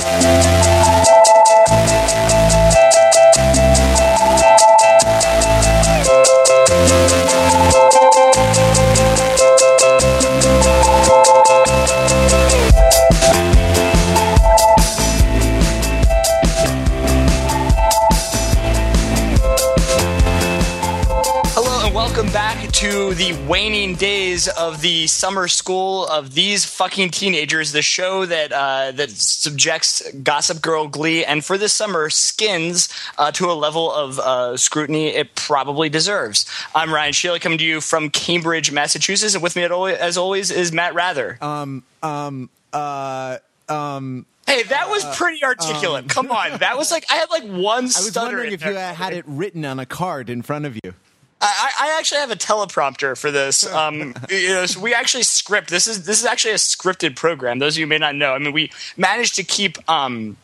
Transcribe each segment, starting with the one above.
Hello of the summer school of these fucking teenagers, the show that uh, that subjects Gossip Girl, Glee, and for this summer skins uh, to a level of uh, scrutiny it probably deserves. I'm Ryan Sheely, coming to you from Cambridge, Massachusetts, and with me as always is Matt Wrather. Um, um, uh, um, hey, that was pretty articulate. Come on, that was like I had like one I was wondering if you there. had it written on a card in front of you. I, I actually have a teleprompter for this. Um, you know, so we actually script. This is this is actually a scripted program. Those of you who may not know. I mean, we managed to keep um,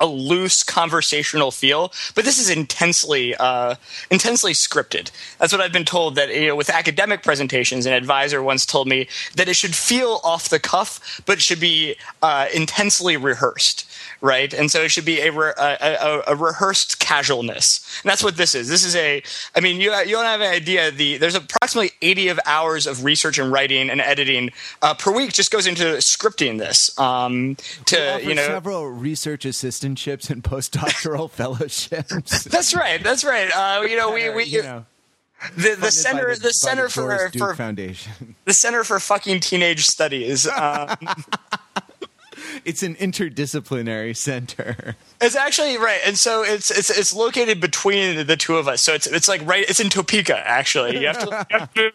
a loose conversational feel, but this is intensely uh, intensely scripted. That's what I've been told. That you know, with academic presentations, an advisor once told me that it should feel off the cuff, but should be uh, intensely rehearsed. Right, and so it should be a, re- a, a, a rehearsed casualness, and that's what this is. This is a, I mean, you you don't have an idea. The there's approximately 80 of hours of research and writing and editing uh, per week just goes into scripting this. Um, to you know, several research assistantships and postdoctoral fellowships. That's right. That's right. Uh, you know, we, we you know, the, the center the, the center the for Duke for Foundation. the center for fucking teenage studies. Um, It's an interdisciplinary center. it's actually right, and so it's it's it's located between the two of us. So it's it's like right. It's in Topeka. Actually, you have to. You have to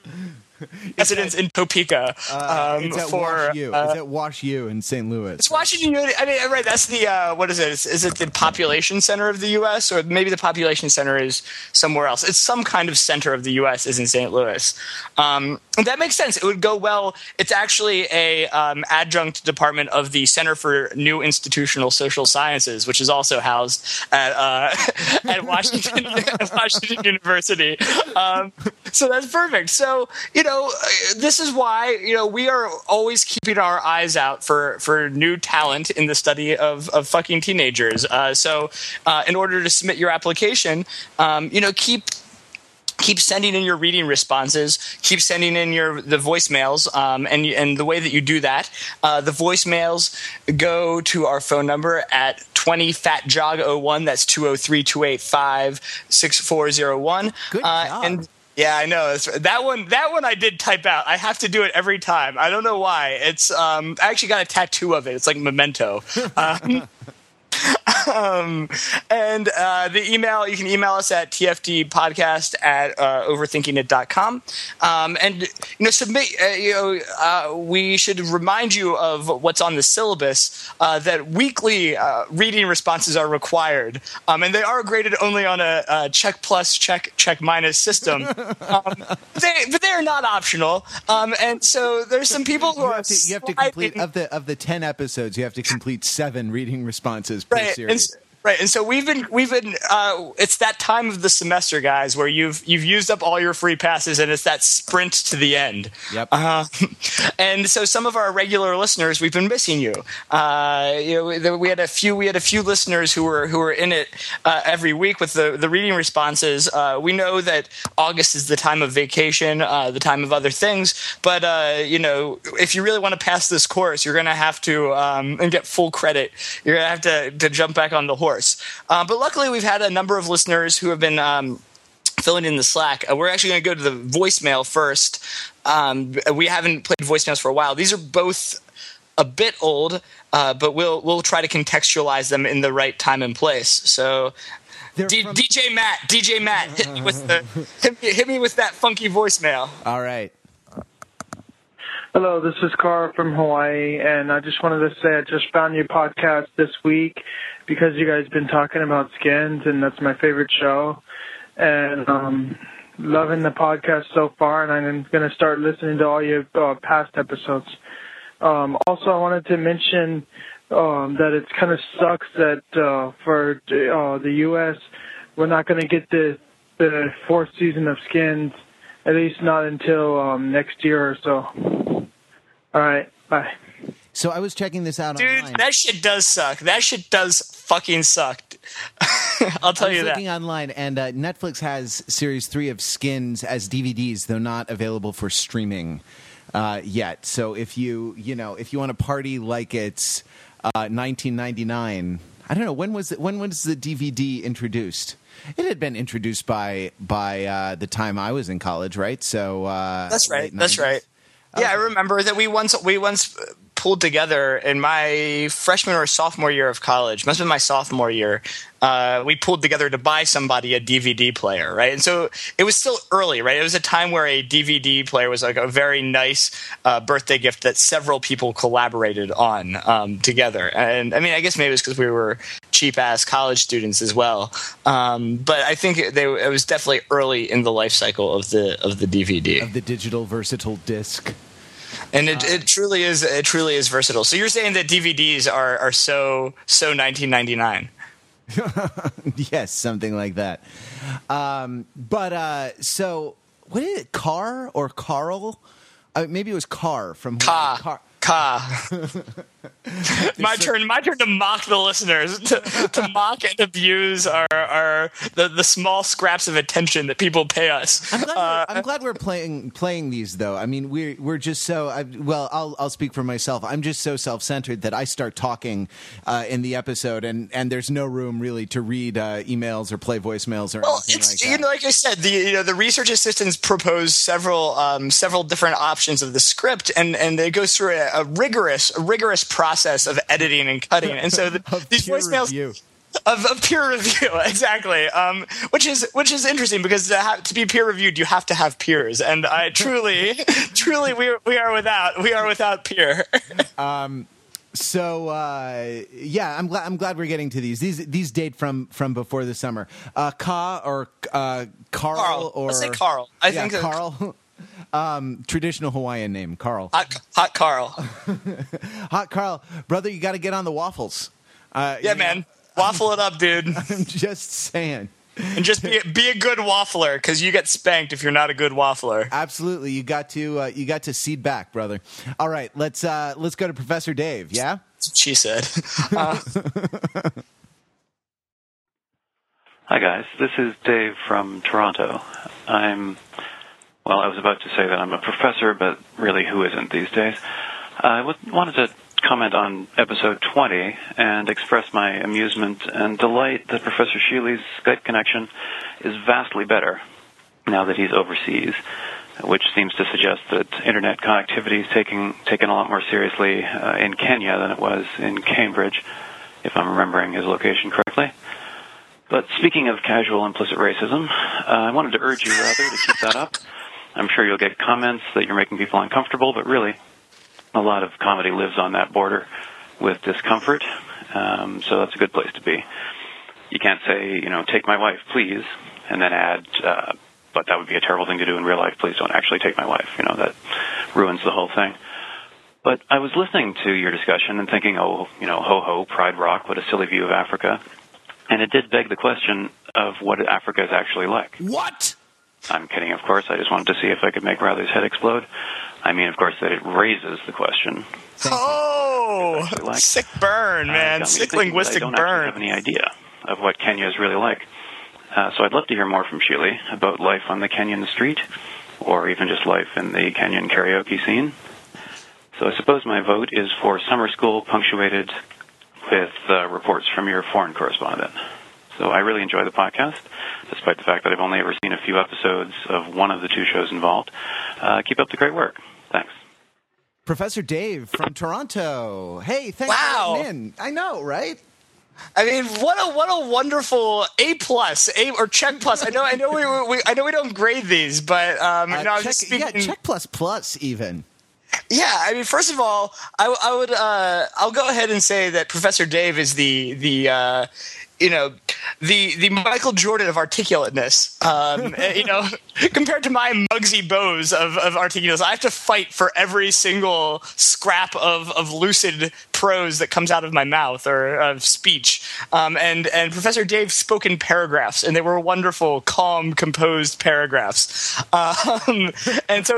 Residence in Topeka um, it's at for Wash U. uh, it's at Wash U in St. Louis. It's Washington Unity. I mean, right? That's the uh, what is it? Is, is it the population center of the U.S. or maybe the population center is somewhere else? It's some kind of center of the U.S. is in St. Louis. Um, that makes sense. It would go well. It's actually a um, adjunct department of the Center for New Institutional Social Sciences, which is also housed at uh, at Washington at Washington University. Um, so that's perfect. So you know, uh, this is why you know we are always keeping our eyes out for for new talent in the study of of fucking teenagers. Uh, so uh, in order to submit your application, um, you know, keep keep sending in your reading responses keep sending in your the voicemails um, and and the way that you do that uh, the voicemails go to our phone number at 20 fat jog 01 that's 203-285-6401 Good uh, job. and yeah, I know. That one, that one, I did type out. I have to do it every time. I don't know why. It's um, I actually got a tattoo of it. It's like memento. Um, um, and uh, the email you can email us at tfdpodcast at uh, overthinkingit.com um, and you know submit uh, you know uh, we should remind you of what's on the syllabus uh, that weekly uh, reading responses are required. Um, and they are graded only on a, a check plus check check minus system. Um, they, but they are not optional. Um, and so there's some people who You are have to, you have to complete of the of the ten episodes. You have to complete seven reading responses per right series. Right and so we've been we've been uh, it's that time of the semester guys where you've you've used up all your free passes and it's that sprint to the end. Yep. uh, and so some of our regular listeners we've been missing you. Uh, you know we- we had a few we had a few listeners who were who were in it uh, every week with the the reading responses. Uh, we know that August is the time of vacation uh, the time of other things but uh, you know if you really want to pass this course you're gonna have to um, and get full credit. You're gonna have to to jump back on the horse uh, but luckily we've had a number of listeners who have been um, filling in the slack. Uh, we're actually going to go to the voicemail first. Um, we haven't played voicemails for a while. These are both a bit old, uh, but we'll we'll try to contextualize them in the right time and place. So. D- from- DJ Matt, DJ Matt, hit me with the hit me, hit me with that funky voicemail. All right. Hello, this is Carl from Hawaii, and I just wanted to say I just found your podcast this week because you guys been talking about skins, and that's my favorite show. And um, loving the podcast so far, and I'm going to start listening to all your uh, past episodes. Um, also, I wanted to mention um, that it kind of sucks that uh, for uh, the U.S. we're not going to get the the fourth season of Skins, at least not until um, next year or so. All right, bye. So I was checking this out Dude, online. that shit does suck. That shit does fucking suck. I'll tell I was you that. looking online, and uh, Netflix has series three of Skins as DVDs, though not available for streaming uh, yet. So if you you know if you want to party like it's uh, 1999, I don't know when was it, when was the DVD introduced? It had been introduced by by uh, the time I was in college, right? So uh, That's right. That's right. Yeah, I remember that we once we once uh, pulled together in my freshman or sophomore year of college. Must have been my sophomore year. Uh, we pulled together to buy somebody a DVD player, right? And so it was still early, right? It was a time where a DVD player was like a very nice uh, birthday gift that several people collaborated on um, together. And I mean, I guess maybe it was because we were cheap ass college students as well. Um, but I think it, they, it was definitely early in the life cycle of the of the DVD of the digital versatile disc. And it, it truly is it truly is versatile. So you're saying that DVDs are are so so 1999. yes, something like that. Um, but uh, so, what is it? Car or Carl? Uh, maybe it was Car from Ka Car. Ka. my turn. My turn to mock the listeners, to, to mock and abuse our, our the, the small scraps of attention that people pay us. I'm glad, Uh, we're, I'm glad we're playing playing these though. I mean, we're we're just so I, well. I'll I'll speak for myself. I'm just so self centered that I start talking uh, in the episode, and and there's no room really to read uh, emails or play voicemails or Well, anything it's like that. you know, like I said, the you know the research assistants propose several um, several different options of the script, and and it goes through a, a rigorous a rigorous process of editing and cutting, and so the, these voicemails review. of, of peer review exactly, um, which is which is interesting because to, have, to be peer reviewed, you have to have peers, and I truly truly we we are without we are without peer. So uh, yeah, I'm glad I'm glad we're getting to these. These these date from from before the summer. Uh, Ka or uh, Carl, Carl, or let's say Carl. I yeah, think Carl. Um, traditional Hawaiian name, Carl. Hot, hot Carl, Hot Carl, brother, you got to get on the waffles. Uh, yeah, you know, man, waffle it up, dude. I'm just saying. And just be be a good waffler because you get spanked if you're not a good waffler. Absolutely, you got to uh, you got to seed back, brother. All right, let's uh, let's go to Professor Dave. Yeah. She said. Hi, guys. This is Dave from Toronto. I'm, well, I was about to say that I'm a professor, but really, who isn't these days? I wanted to comment on episode 20 and express my amusement and delight that Professor Sheely's Skype connection is vastly better now that he's overseas, which seems to suggest that internet connectivity is taking, taken a lot more seriously uh, in Kenya than it was in Cambridge, if I'm remembering his location correctly. But speaking of casual implicit racism, uh, I wanted to urge you Wrather to keep that up. I'm sure you'll get comments that you're making people uncomfortable, but really, a lot of comedy lives on that border with discomfort. Um, so that's a good place to be. You can't say, you know, take my wife, please, and then add, uh, but that would be a terrible thing to do in real life. Please don't actually take my wife. You know, that ruins the whole thing. But I was listening to your discussion and thinking, oh, you know, ho ho, Pride Rock, what a silly view of Africa. And it did beg the question of what Africa is actually like. What? I'm kidding, of course. I just wanted to see if I could make Wrather's head explode. I mean, of course, that it raises the question. oh, like- sick burn, Uh, man. got me Sick thinking that linguistic I don't actually burn. have any idea of what Kenya is really like. Uh, so I'd love to hear more from Sheely about life on the Kenyan street, or even just life in the Kenyan karaoke scene. So I suppose my vote is for summer school punctuated with uh, reports from your foreign correspondent. So I really enjoy the podcast, despite the fact that I've only ever seen a few episodes of one of the two shows involved. Uh, keep up the great work. Thanks. Professor Dave from Toronto. Hey, thanks Wow. for writing in. I know, right? I mean, what a what a wonderful A plus, A or check plus. I know, I know, we, we I know we don't grade these, but um, Uh, no, I was check, just speaking. yeah, check plus plus even. Yeah, I mean, first of all, I, I would uh, I'll go ahead and say that Professor Dave is the the uh, you know the the Michael Jordan of articulateness. Um, eh, you know, compared to my Muggsy Bogues of of articulateness, I have to fight for every single scrap of of lucid prose that comes out of my mouth or of speech. um, and and Professor Dave spoke in paragraphs, and they were wonderful, calm, composed paragraphs. Um, and so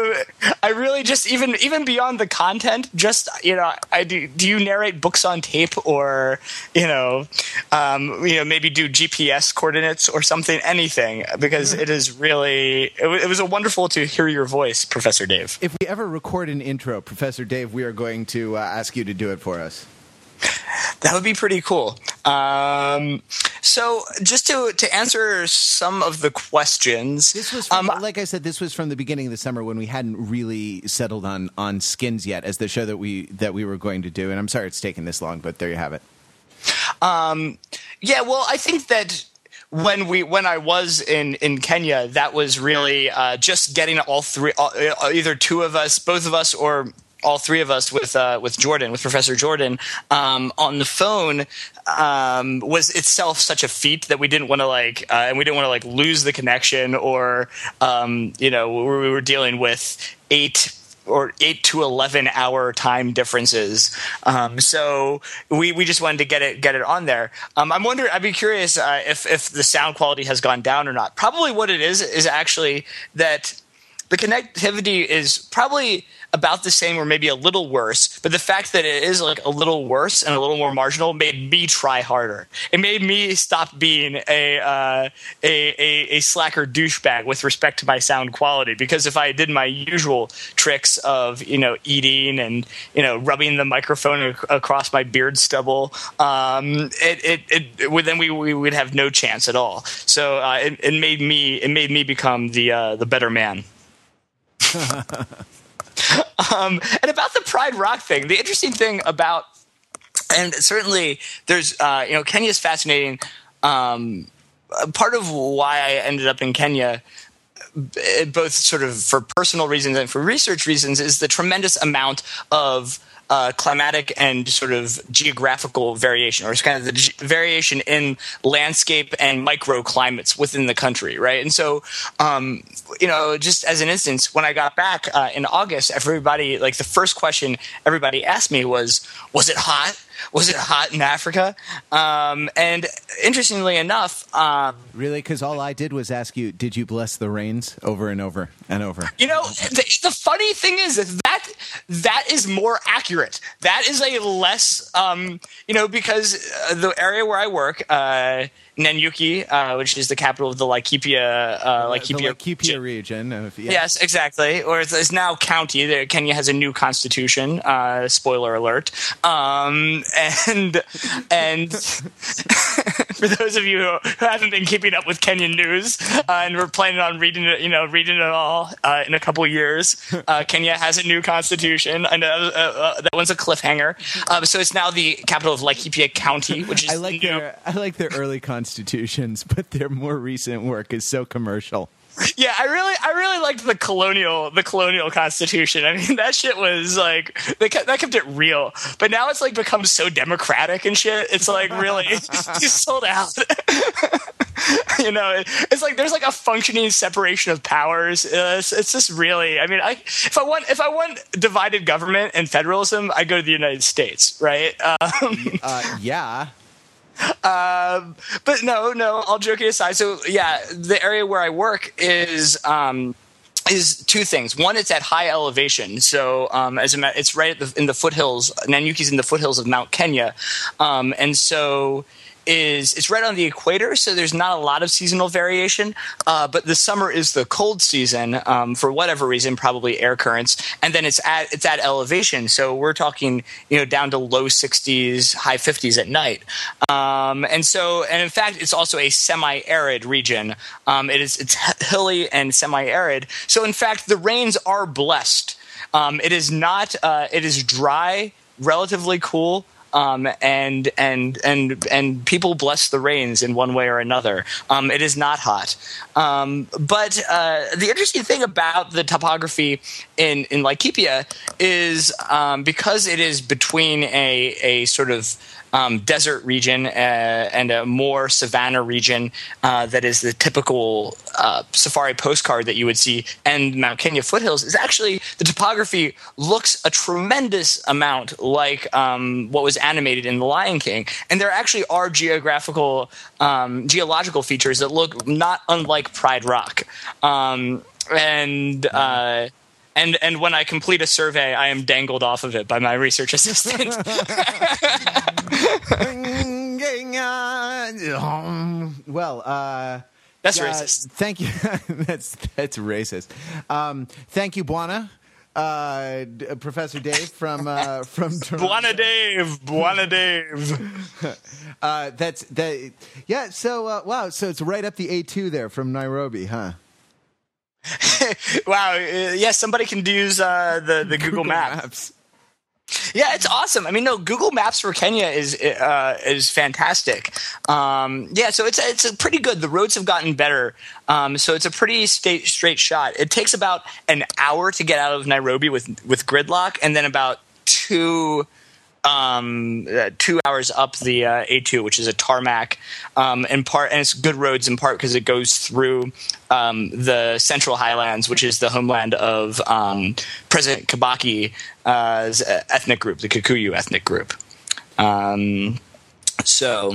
I really just even even beyond the content, just you know, I do. Do you narrate books on tape, or you know, um, you know, maybe do GPS coordinates or something, anything? Because it is really it, it was a wonderful to hear your voice, Professor Dave. If we ever record an intro, Professor Dave, we are going to uh, ask you to do it for us. That would be pretty cool. Um, so, just to to answer some of the questions, This was, from, um, like I said, this was from the beginning of the summer when we hadn't really settled on on skins yet as the show that we that we were going to do. And I'm sorry it's taken this long, but there you have it. Yeah, well, I think that when we when I was in in Kenya, that was really uh, just getting all three, all, either two of us, both of us, or all three of us with uh, with Jordan, with Professor Jordan, um, on the phone um, was itself such a feat that we didn't want to like, uh, and we didn't want to like lose the connection, or um, you know, we were dealing with eight or eight to eleven hour time differences. Um, so we, we just wanted to get it get it on there. Um, I'm wondering. I'd be curious uh, if if the sound quality has gone down or not. Probably what it is is actually that the connectivity is probably about the same or maybe a little worse but the fact that it is like a little worse and a little more marginal made me try harder. It made me stop being a uh, a, a, a slacker douchebag with respect to my sound quality because if i did my usual tricks of you know eating and you know rubbing the microphone ac- across my beard stubble um, it, it, it, it then we, we would have no chance at all. So uh, it, it made me it made me become the uh, the better man um, and about the Pride Rock thing, the interesting thing about, and certainly there's, uh, you know, Kenya is fascinating. Um, part of why I ended up in Kenya, uh, both sort of for personal reasons and for research reasons, is the tremendous amount of uh, climatic and sort of geographical variation, or it's kind of the g- variation in landscape and microclimates within the country, right? And so, um, you know, just as an instance, when I got back uh, in August, everybody, like the first question everybody asked me was, was it hot? Was it hot in Africa? Um, and interestingly enough, um, Really? Because all I did was ask you, did you bless the rains over and over and over? You know, the, the funny thing is that that is more accurate. That is a less, um, you know, because uh, the area where I work, uh, Nanyuki, uh, which is the capital of the Laikipia, uh, the Laikipia, Laikipia region. Of, yeah. Yes, exactly. Or it's, it's now county. There, Kenya has a new constitution. Uh, spoiler alert. Um, and and for those of you who haven't been keeping up with Kenyan news uh, and we're planning on reading it, you know, reading it all uh, in a couple of years, uh, Kenya has a new constitution. I know uh, uh, that one's a cliffhanger. Um, so it's now the capital of Laikipia County, which is I like their I like their early constitutions, but their more recent work is so commercial. Yeah, I really, I really liked the colonial, the colonial constitution. I mean, that shit was like they kept, that kept it real. But now it's like become so democratic and shit. It's like really, he's sold out. you know, it, it's like there's like a functioning separation of powers. Uh, it's, it's just really. I mean, I if I want if I want divided government and federalism, I go to the United States, right? Um, Uh, yeah. um, but no, no. All joking aside, so yeah, the area where I work is um, is two things. One, it's at high elevation, so um, as a it's right the, in the foothills. Nanyuki's in the foothills of Mount Kenya, um, and so is it's right on the equator, so there's not a lot of seasonal variation. Uh, but the summer is the cold season um, for whatever reason, probably air currents, and then it's at it's at elevation, so we're talking you know down to low 60s, high 50s at night. Um, and so, and in fact, it's also a semi-arid region. Um, it is it's hilly and semi-arid. So in fact, the rains are blessed. Um, it is not. Uh, it is dry, relatively cool. Um, and and and and people bless the rains in one way or another. Um, it is not hot, um, but uh, the interesting thing about the topography in in Laikipia is um, because it is between a a sort of um, desert region uh, and a more savanna region uh, that is the typical uh, safari postcard that you would see, and Mount Kenya foothills is actually the topography looks a tremendous amount like um, what was animated in The Lion King, and there actually are geographical um, geological features that look not unlike Pride Rock, um, and. Uh, and and when I complete a survey, I am dangled off of it by my research assistant. well, uh, That's yeah, racist. Thank you. that's that's racist. Um, thank you, Bwana. Uh, D- Professor Dave from uh, from Toronto. Bwana Dave, Bwana Dave. Uh, that's that. Yeah. So uh, wow. So it's right up the A two there from Nairobi, huh? wow. Uh, yes, somebody can use uh, the the Google, Maps. Yeah, it's awesome. I mean, no, Google Maps for Kenya is uh, is fantastic. Um, yeah, so it's it's a pretty good. The roads have gotten better, um, so it's a pretty straight straight shot. It takes about an hour to get out of Nairobi with with gridlock, and then about two um, uh, two hours up the uh, A2, which is a tarmac, um, in part, and it's good roads in part because it goes through um, the Central Highlands, which is the homeland of um, President Kibaki's ethnic group, the Kikuyu ethnic group. Um, so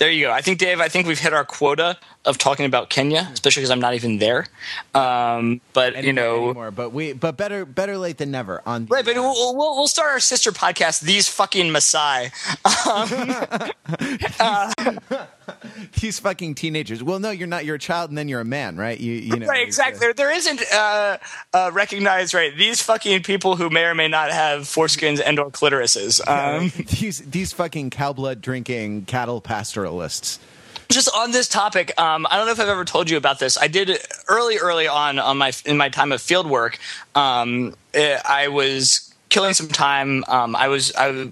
there you go. I think, Dave, I think we've hit our quota of talking about Kenya, especially because I'm not even there. Um, but you know, anymore. But we, but better, better late than never. On Right, but we'll, we'll, we'll start our sister podcast, These Fucking Maasai. these fucking teenagers. Well, no, you're not. You're a child, and then you're a man, right? You, you know, right, exactly. There, there isn't uh, uh, recognized, right? These fucking people who may or may not have foreskins and or clitorises. Um, these these fucking cow blood drinking cattle pastoralists. just on this topic, um, I don't know if I've ever told you about this. I did early, early on on my in my time of field work. Um, eh, I was killing some time. Um, I was I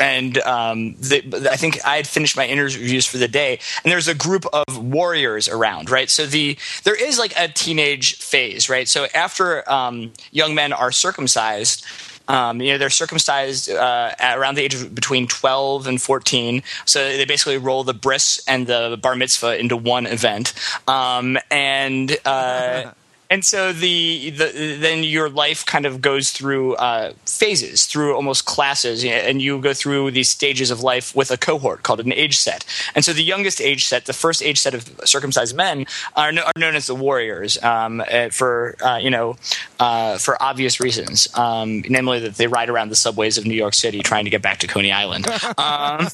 and um, the, I think I had finished my interviews for the day, and there's a group of warriors around, right? So the there is like a teenage phase, right? So after um, young men are circumcised. Um, you know, they're circumcised uh, around the age of between 12 and 14. So they basically roll the bris and the bar mitzvah into one event. Um, and uh, and so the, the then your life kind of goes through uh, phases, through almost classes, and you go through these stages of life with a cohort called an age set. And so the youngest age set, the first age set of circumcised men, are, are known as the warriors um, uh, for uh, you know uh, for obvious reasons, um, namely that they ride around the subways of New York City trying to get back to Coney Island. Um,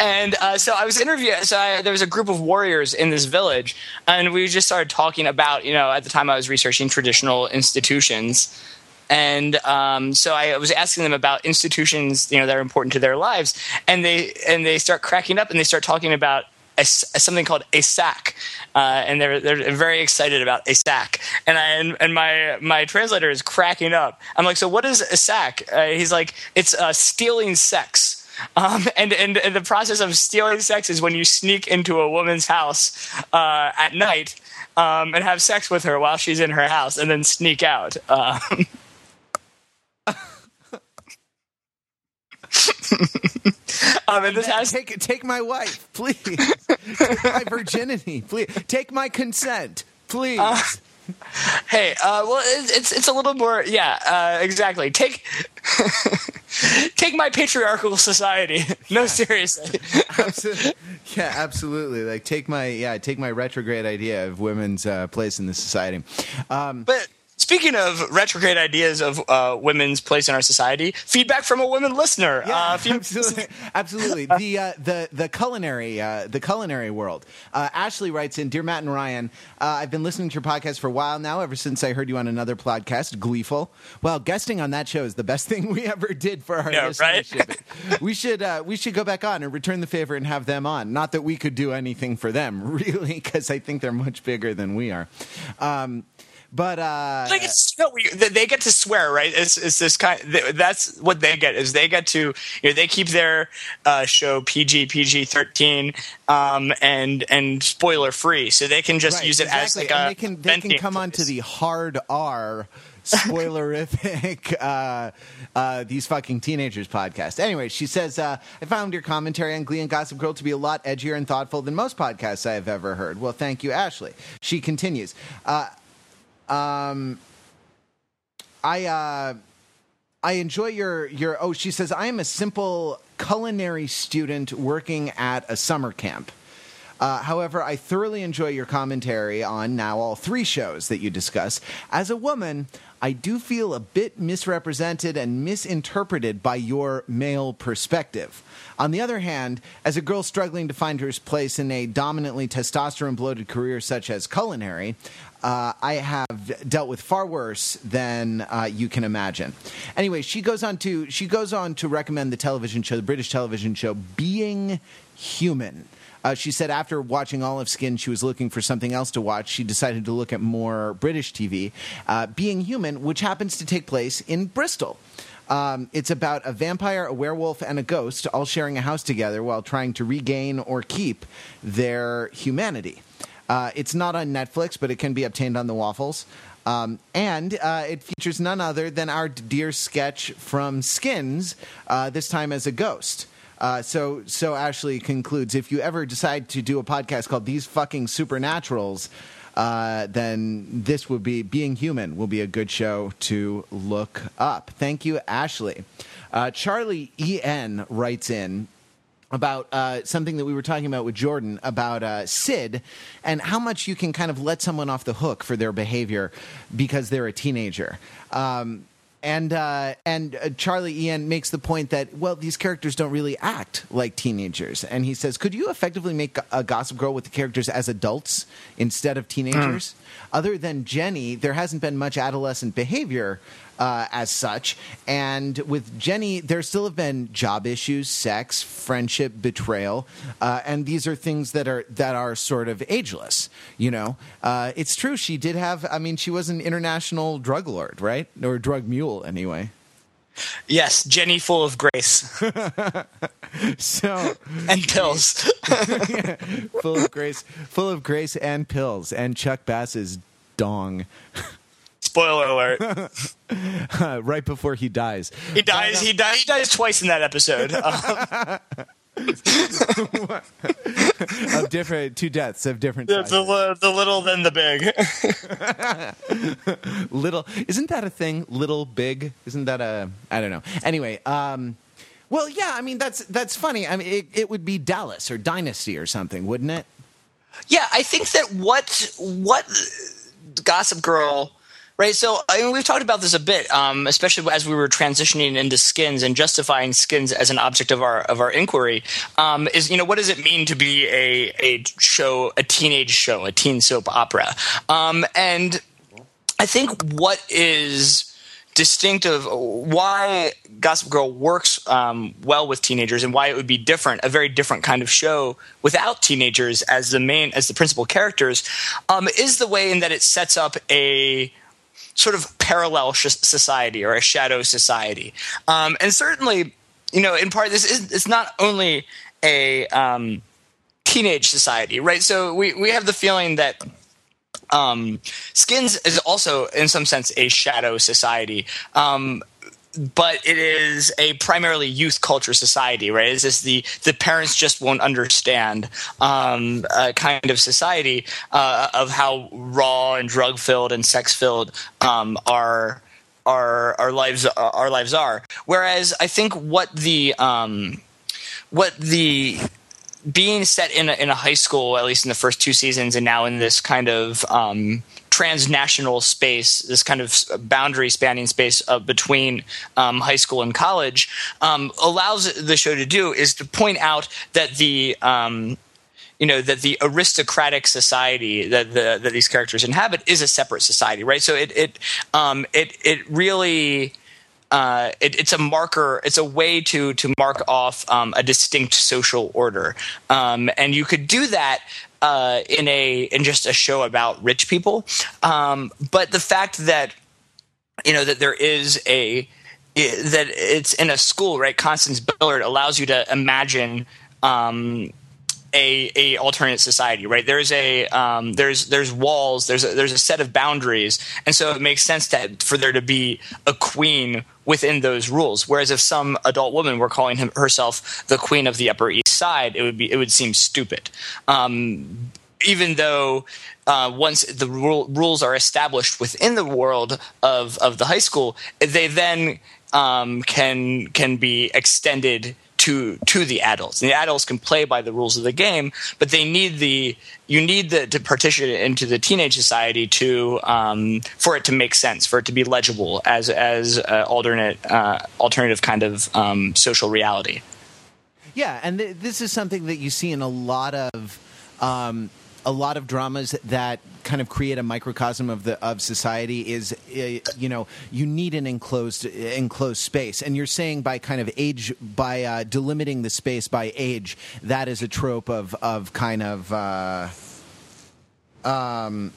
and uh, so I was interviewing. So I, there was a group of warriors in this village, and we just started talking about, you know, at the time I was researching traditional institutions, and um, so I was asking them about institutions, you know, that are important to their lives, and they and they start cracking up and they start talking about. A, a- something called a sack, uh, and they're they're very excited about a sack, and I and, and my my translator is cracking up. I'm like, so what is a sack? Uh, he's like, it's uh, stealing sex. Um, and, and and the process of stealing sex is when you sneak into a woman's house uh, at night um, and have sex with her while she's in her house, and then sneak out. Um, um, and this has Take take my wife, please. take my virginity, please. Take my consent, please. hey, uh, well, it- it's it's a little more, yeah, uh, exactly. Take take my patriarchal society. No, seriously. Yeah, absolutely. Like take my yeah, take my retrograde idea of women's uh, place in the society. Um, But speaking of retrograde ideas of uh, women's place in our society, feedback from a women listener. Yeah, uh, absolutely, absolutely. The uh, the the culinary uh, the culinary world. Uh, Ashley writes in, dear Matt and Ryan, uh, I've been listening to your podcast for a while now. Ever since I heard you on another podcast, Gleeful. Well, guesting on that show is the best thing we ever did for our Yeah, right? listenership. we should uh, we should go back on and return the favor and have them on. Not that we could do anything for them, really, because I think they're much bigger than we are. Um, but uh, it's, no, we, they they get to swear, right? It's, it's this kind. That's what they get is they get to you know they keep their uh, show PG PG thirteen um, and and spoiler free, so they can just Right, use it as exactly. like a they can they can come onto the hard R spoilerific uh, uh, these fucking teenagers podcast. Anyway, she says uh, I found your commentary on Glee and Gossip Girl to be a lot edgier and thoughtful than most podcasts I have ever heard. Well, thank you, Ashley. She continues. Um, I uh, I enjoy your your. Oh, she says I am a simple culinary student working at a summer camp. Uh, however, I thoroughly enjoy your commentary on now all three shows that you discuss. As a woman, I do feel a bit misrepresented and misinterpreted by your male perspective. On the other hand, as a girl struggling to find her place in a dominantly testosterone bloated career such as culinary, uh, I have dealt with far worse than uh, you can imagine. Anyway, she goes on to she goes on to recommend the television show, the British television show, Being Human. Uh, she said after watching Olive Skin, she was looking for something else to watch. She decided to look at more British TV. Uh, Being Human, which happens to take place in Bristol. Um, it's about a vampire, a werewolf, and a ghost all sharing a house together while trying to regain or keep their humanity. Uh, it's not on Netflix, but it can be obtained on the waffles. Um, and uh, it features none other than our dear sketch from Skins, uh, this time as a ghost. Uh, so, so Ashley concludes: if you ever decide to do a podcast called "These Fucking Supernaturals," uh, then this would be "Being Human" will be a good show to look up. Thank you, Ashley. Uh, Charlie E N writes in about uh, something that we were talking about with Jordan about uh, Sid and how much you can kind of let someone off the hook for their behavior because they're a teenager. Um, and uh, and uh, Charlie Ian makes the point that well these characters don't really act like teenagers, and he says, could you effectively make a Gossip Girl with the characters as adults instead of teenagers? Mm. Other than Jenny, there hasn't been much adolescent behavior uh, as such. And with Jenny, there still have been job issues, sex, friendship, betrayal, uh, and these are things that are that are sort of ageless. You know, uh, it's true. She did have. I mean, she was an international drug lord, right, or drug mule, anyway. Yes, Jenny full of grace. so and pills. full of grace, full of grace and pills, and Chuck Bass's dong. Spoiler alert. uh, right before he dies. He dies. He dies. He dies twice in that episode. Of different two deaths of different the, the, the, little then the big. Little isn't that a thing? Little big? Isn't that a i don't know. Anyway um well yeah i mean that's that's funny. I mean it, it would be dallas or dynasty or something wouldn't it? Yeah i think that what what gossip girl Right. So I mean, we've talked about this a bit, um, especially as we were transitioning into skins and justifying skins as an object of our of our inquiry. Um, is you know what does it mean to be a a show, a teenage show, a teen soap opera? Um, and I think what is distinctive why gossip girl works um, well with teenagers and why it would be different a very different kind of show without teenagers as the main as the principal characters um, is the way in that it sets up a sort of parallel sh- society or a shadow society. Um, and certainly, you know, in part, this is it's not only a um, teenage society, right? So we we have the feeling that um, Skins is also, in some sense, a shadow society. Um, but it is a primarily youth culture society, right? Is this the the parents just won't understand um, kind of society uh, of how raw and drug filled and sex filled um, our our our lives our lives are. Whereas I think what the um, what the being set in a, in a high school, at least in the first two seasons, and now in this kind of um, transnational space, this kind of boundary spanning space uh, between um, high school and college, um, allows the show to do is to point out that the um, you know that the aristocratic society that the, that these characters inhabit is a separate society, right? So it it um, it it really. Uh, it, it's a marker. It's a way to to mark off um, a distinct social order, um, and you could do that uh, in a in just a show about rich people. Um, but the fact that you know that there is a that it's in a school, right? Constance Billard allows you to imagine um, a, a alternate society, right? There's a um, there's there's walls, there's a, there's a set of boundaries, and so it makes sense that for there to be a queen within those rules. Whereas if some adult woman were calling him, herself the queen of the Upper East Side, it would be it would seem stupid. Um, even though uh, once the rule, rules are established within the world of, of the high school, they then um, can can be extended to to the adults. And the adults can play by the rules of the game, but they need the you need the, to partition it into the teenage society to um, for it to make sense, for it to be legible as as alternate uh, alternative kind of um, social reality. Yeah, and th- this is something that you see in a lot of um, a lot of dramas that kind of create a microcosm of the of society is uh, you know you need an enclosed enclosed space. And you're saying by kind of age by uh, delimiting the space by age that is a trope of of kind of uh, um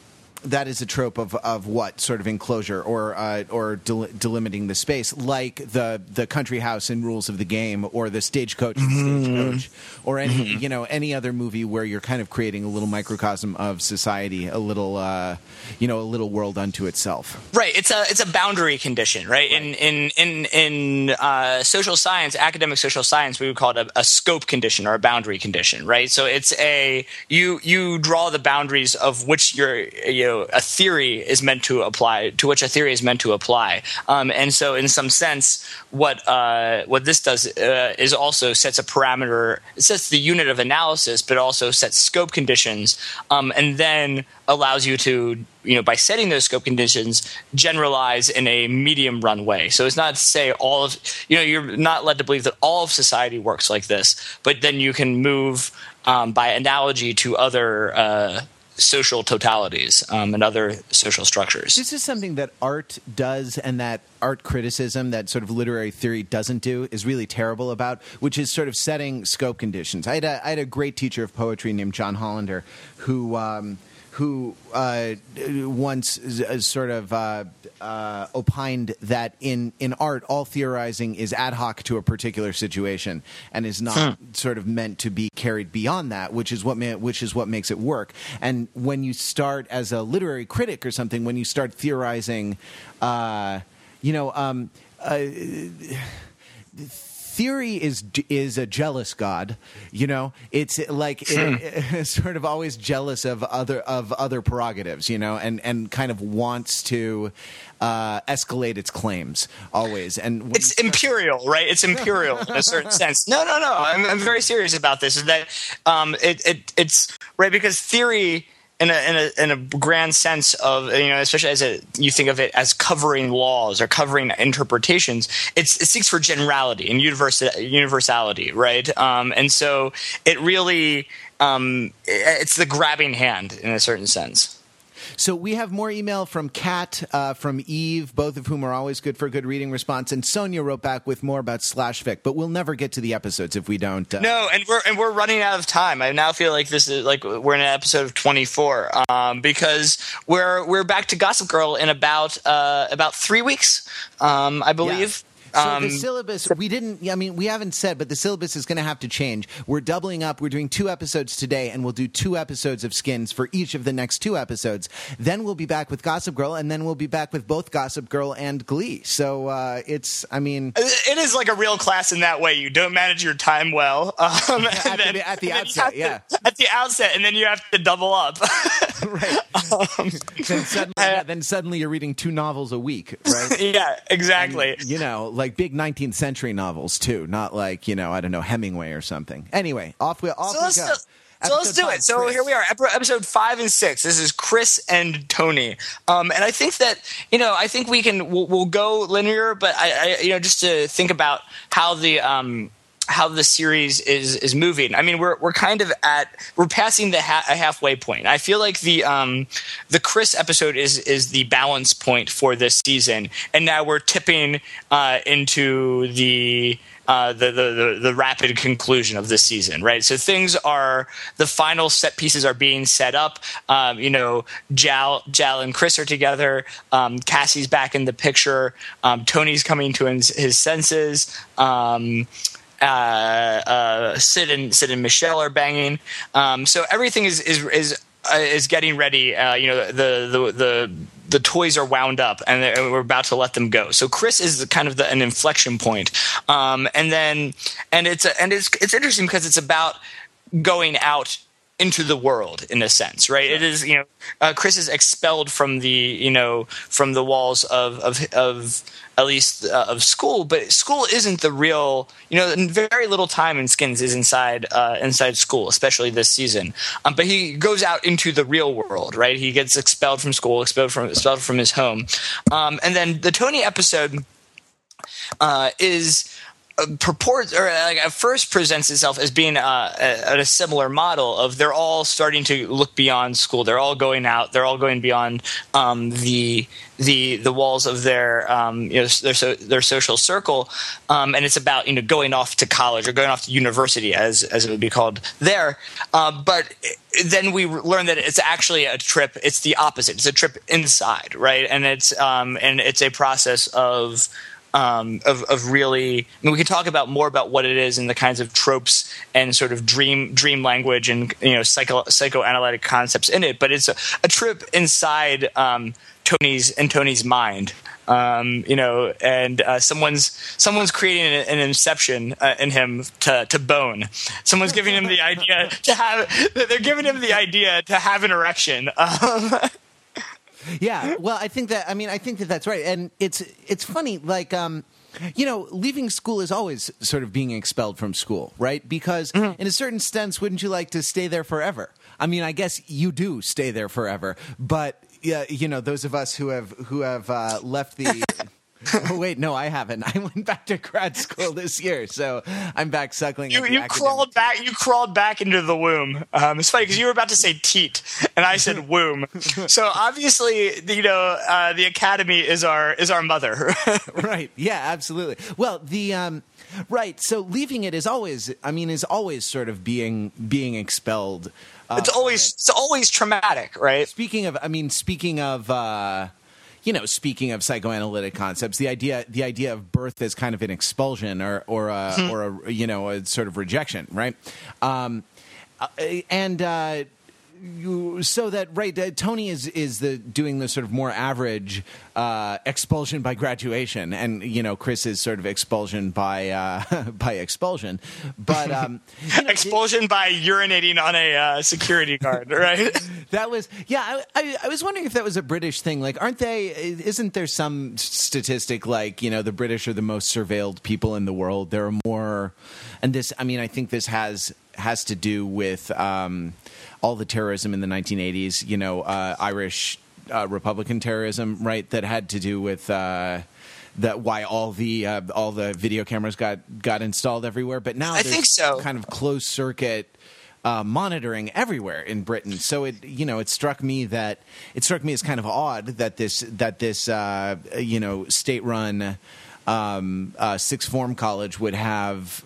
that is a trope of, of what sort of enclosure or uh, or del- delimiting the space, like the the country house in Rules of the Game, or the stagecoach, mm-hmm. stagecoach or any mm-hmm. you know any other movie where you're kind of creating a little microcosm of society, a little uh, you know a little world unto itself. Right. It's a it's a boundary condition, right? right. In in in in uh, social science, academic social science, we would call it a, a scope condition or a boundary condition, right? So it's a you you draw the boundaries of which you're you know a theory is meant to apply to which a theory is meant to apply. Um, and so, in some sense, what uh, what this does uh, is also sets a parameter. It sets the unit of analysis, but also sets scope conditions, um, and then allows you to you know by setting those scope conditions generalize in a medium run way so it's not to say all of you know you're not led to believe that all of society works like this but then you can move um, by analogy to other uh, social totalities um, and other social structures. This is something that art does, and that art criticism, that sort of literary theory doesn't do, is really terrible about, which is sort of setting scope conditions. I had a, I had a great teacher of poetry named John Hollander who. Um, who uh, once uh, sort of uh, uh, opined that in, in art, all theorizing is ad hoc to a particular situation and is not hmm. sort of meant to be carried beyond that, which is what ma- which is what makes it work. And when you start as a literary critic or something, when you start theorizing, uh, you know. Um, uh, theory is is a jealous god. You know, it's like it, it's sort of always jealous of other of other prerogatives. You know, and and kind of wants to uh, escalate its claims always. And it's start- imperial, right? It's imperial in a certain sense. No, no, no. I'm, I'm very serious about this. Is that um, it, it it's right because theory in a, in a in a grand sense of you know especially as a, you think of it as covering laws or covering interpretations it seeks for generality and universality right? Um, and so it really um, it's the grabbing hand in a certain sense so we have more email from Kat, uh, from Eve, both of whom are always good for a good reading response. And Sonia wrote back with more about slash fic, but we'll never get to the episodes if we don't. Uh... No, and we're and we're running out of time. I now feel like this is like we're in an episode of twenty four um, because we're we're back to Gossip Girl in about uh, about three weeks, um, I believe. So um, the syllabus, we didn't. I mean, we haven't said, but the syllabus is going to have to change. We're doubling up. We're doing two episodes today, and we'll do two episodes of Skins for each of the next two episodes. Then we'll be back with Gossip Girl, and then we'll be back with both Gossip Girl and Glee. So uh, it's, I mean, it is like a real class in that way. You don't manage your time well um, at, then, the, at the outset, yeah. At the outset, and then you have to double up. right. Um, then, suddenly, yeah, then suddenly you're reading two novels a week, right? yeah, exactly. And, you know, like big 19th century novels too, not like you know I don't know Hemingway or something. Anyway, off we off so we go. So let's do it. So Chris. here we are, episode five and six. This is Chris and Tony, um, and I think that you know I think we can we'll, we'll go linear, but I, I, you know just to think about how the um, how the series is is moving. I mean, we're we're kind of at we're passing the ha- a halfway point. I feel like the um the Chris episode is is the balance point for this season, and now we're tipping uh, into the. Uh, the, the, the the rapid conclusion of this season, right? So things are the final set pieces are being set up. Um, you know, Jal Jal and Chris are together. Um, Cassie's back in the picture. Um, Tony's coming to his, his senses. Um, uh, uh, Sid and Sid and Michelle are banging. Um, so everything is is is uh, is getting ready. Uh, you know, the the the the toys are wound up and we're about to let them go. So Chris is kind of the, an inflection point. Um, and then and it's a, and it's it's interesting because it's about going out into the world in a sense, right? It is, you know, uh, Chris is expelled from the, you know, from the walls of of, of at least uh, of school, but school isn't the real, you know, very little time in Skins is inside uh, inside school, especially this season. Um, but he goes out into the real world, right? He gets expelled from school, expelled from expelled from his home, um, and then the Tony episode uh, is purports or like at first presents itself as being uh, a, a, similar model of they're all starting to look beyond school. They're all going out. They're all going beyond um, the the the walls of their um, you know their so, their social circle, um, and it's about you know going off to college or going off to university as as it would be called there. Uh, but then we learn that it's actually a trip. It's the opposite. It's a trip inside, right? And it's um, and it's a process of um, of, of really. I mean, we could talk about more about what it is and the kinds of tropes and sort of dream dream language and you know psycho psychoanalytic concepts in it. But it's a, a trip inside um, Tony's and Tony's mind. Um, you know, and uh, someone's someone's creating an, an inception uh, in him to to bone. Someone's giving him the idea to have. They're giving him the idea to have an erection. Um, yeah, well, I think that I mean I think that that's right, and it's it's funny like. um you know, leaving school is always sort of being expelled from school, right? Because mm-hmm. in a certain sense, wouldn't you like to stay there forever? I mean, I guess you do stay there forever, but yeah, you know, those of us who have who have uh, left the oh wait, no, I haven't. I went back to grad school this year, so I'm back suckling. You, you crawled back. You crawled back into the womb. Um, it's funny because you were about to say teat, and I said womb. so obviously, you know, uh, the academy is our is our mother. right. Yeah. Absolutely. Well, the. Um, right. So leaving it is always. I mean, is always sort of being being expelled. Uh, it's always it's always traumatic, right? Speaking of, I mean, speaking of. Uh, you know, speaking of psychoanalytic concepts, the idea the idea of birth as kind of an expulsion or or a, hmm. or a you know a sort of rejection, right? Um, uh, and uh, you, so that right, uh, Tony is is the doing the sort of more average uh, expulsion by graduation, and you know Chris is sort of expulsion by uh, by expulsion, but um, you know, expulsion it, by urinating on a uh, security guard, right? that was yeah. I, I, I was wondering if that was a British thing. Like, aren't they? Isn't there some statistic like you know the British are the most surveilled people in the world? There are more, and this. I mean, I think this has has to do with. Um, all the terrorism in the 1980s, you know, uh, Irish uh, Republican terrorism, right? That had to do with uh, that why all the uh, all the video cameras got got installed everywhere. But now I think so. Kind of closed circuit. Uh, monitoring everywhere in Britain, so it you know it struck me that it struck me as kind of odd that this that this uh, you know state run um, sixth form college would have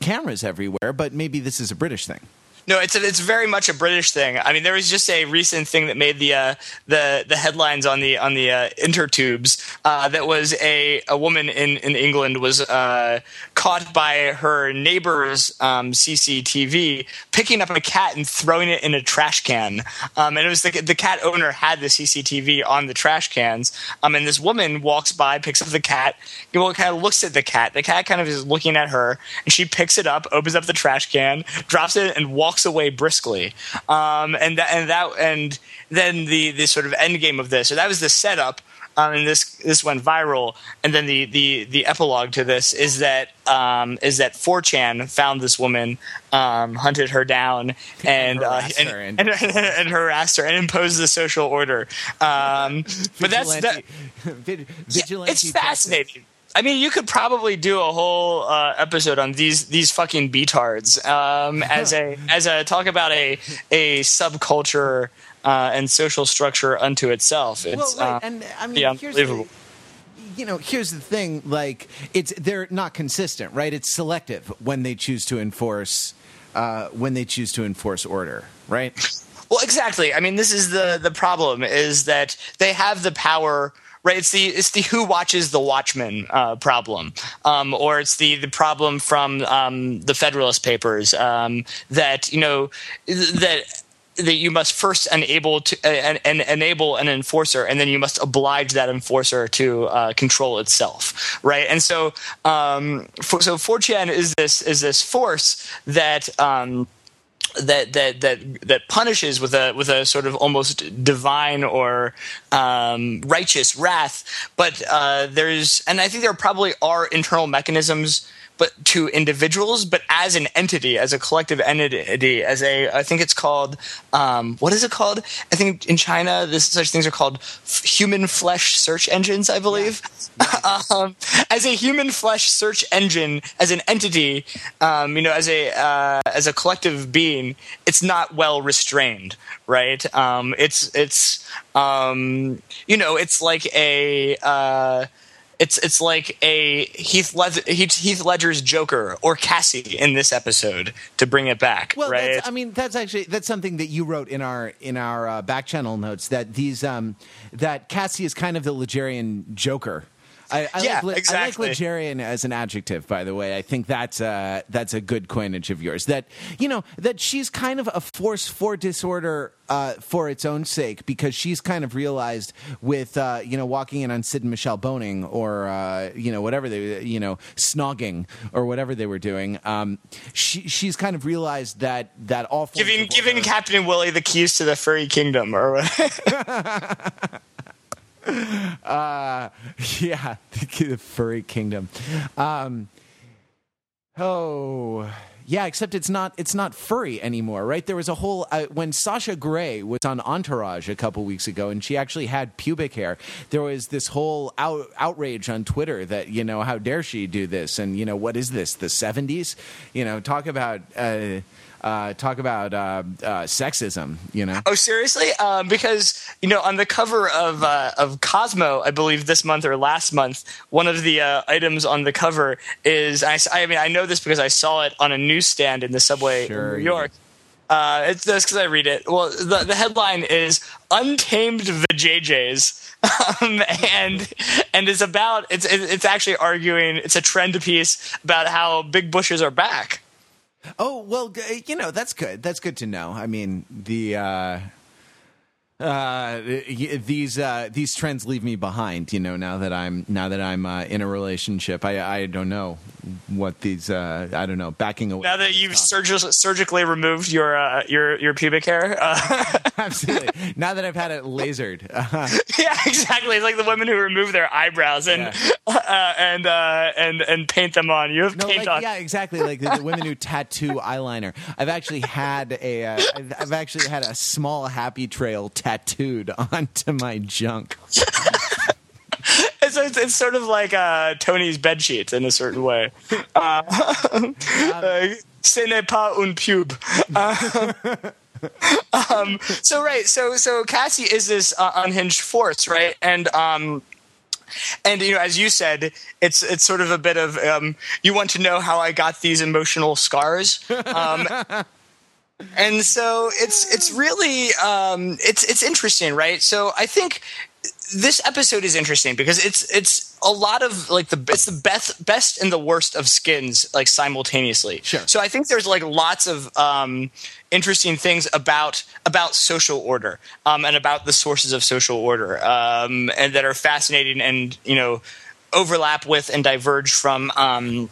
cameras everywhere, but maybe this is a British thing. No, it's a, it's very much a British thing. I mean, there was just a recent thing that made the uh, the the headlines on the on the uh, intertubes. Uh, that was a a woman in in England was uh, caught by her neighbor's um, CCTV picking up a cat and throwing it in a trash can. Um, and it was the the cat owner had the CCTV on the trash cans. Um, and this woman walks by, picks up the cat, well, kind of looks at the cat. The cat kind of is looking at her, and she picks it up, opens up the trash can, drops it, and walks away briskly. Um, and that and that and then the the sort of end game of this. So that was the setup. Um, and this this went viral. And then the the the epilogue to this is that um, is that 4chan found this woman, um, hunted her down, and uh, and, and, and, and, harassed her and imposed the social order. Um, but that's that, vigilante it's fascinating. I mean, you could probably do a whole uh, episode on these these fucking betards um, as a as a talk about a a subculture uh, and social structure unto itself. It's well, right. Uh, and I mean, unbelievable. you know, here's the thing: like, it's they're not consistent, right? It's selective when they choose to enforce uh, when they choose to enforce order, right? Well, exactly. I mean, this is the the problem: is that they have the power right? It's the it's the who watches the Watchmen uh, problem, um, or it's the the problem from um, the Federalist Papers um, that you know that that you must first enable to uh, and, enable an enforcer, and then you must oblige that enforcer to uh, control itself, right? And so, um, for, so 4chan is this is this force that. Um, that that that that punishes with a with a sort of almost divine or um, righteous wrath, but uh, there's and I think there probably are internal mechanisms but to individuals, but as an entity, as a collective entity, as a I think it's called um, what is it called? I think in China, this such things are called f- human flesh search engines, I believe. Yeah. um, as a human flesh search engine, as an entity, um, you know, as a uh, as a collective being, it's not well restrained, right? Um, it's it's um, you know, it's like a uh, it's it's like a Heath, Heath Ledger's Joker or Cassie in this episode to bring it back. Well, right? I mean, that's actually that's something that you wrote in our in our uh, back channel notes that these um, that Cassie is kind of the Ledgerian Joker I, I yeah, like, exactly. I like Ledgerian as an adjective, by the way. I think that's uh, that's a good coinage of yours. That you know that she's kind of a force for disorder uh, for its own sake because she's kind of realized with uh, you know walking in on Sid and Michelle boning or uh, you know whatever they you know snogging or whatever they were doing. Um, she she's kind of realized that that all giving giving Captain Willie the keys to the furry kingdom or. uh, yeah, the furry kingdom. Um, oh, yeah, except it's not it's not furry anymore, right? There was a whole uh, when Sasha Grey was on Entourage a couple weeks ago, and she actually had pubic hair. There was this whole out, outrage on Twitter that you know how dare she do this, and you know what is this the seventies? You know, talk about. Uh, uh, talk about uh, uh, sexism. You know? Oh, seriously? Um, because you know, on the cover of uh, of Cosmo, I believe this month or last month, one of the uh, items on the cover is I, I, mean I know this because I saw it on a newsstand in the subway sure, in New York. Uh, it's just because I read it. Well, the, the headline is "Untamed Vajayjays." Um, and and it's about it's it's actually arguing it's a trend piece about how big bushes are back. Oh well, you know that's good. That's good to know. I mean the. Uh uh, these uh, these trends leave me behind. You know, now that I'm now that I'm uh, in a relationship, I I don't know what these uh, I don't know backing away. Now that you've surg- surgically removed your uh, your your pubic hair, uh, absolutely. Now that I've had it lasered, yeah, exactly. It's like the women who remove their eyebrows and yeah. and and and paint them on. You have no, paint like, on. Yeah, exactly. Like the, the, women who tattoo eyeliner. I've actually had a I've, I've actually had a small happy trail. T- tattooed onto my junk. it's, it's, it's, sort of like uh, Tony's bed sheets in a certain way. Uh, uh, Ce n'est pas un pube. um, so right, so so Cassie is this uh, unhinged force, right? And um, and you know, as you said, it's it's sort of a bit of um, you want to know how I got these emotional scars. Um, and so it's it's really um, it's it's interesting, right? So I think this episode is interesting because it's it's a lot of like the it's the best best and the worst of skins like simultaneously. Sure. So I think there's like lots of um, interesting things about about social order um, and about the sources of social order um, and that are fascinating and you know overlap with and diverge from um,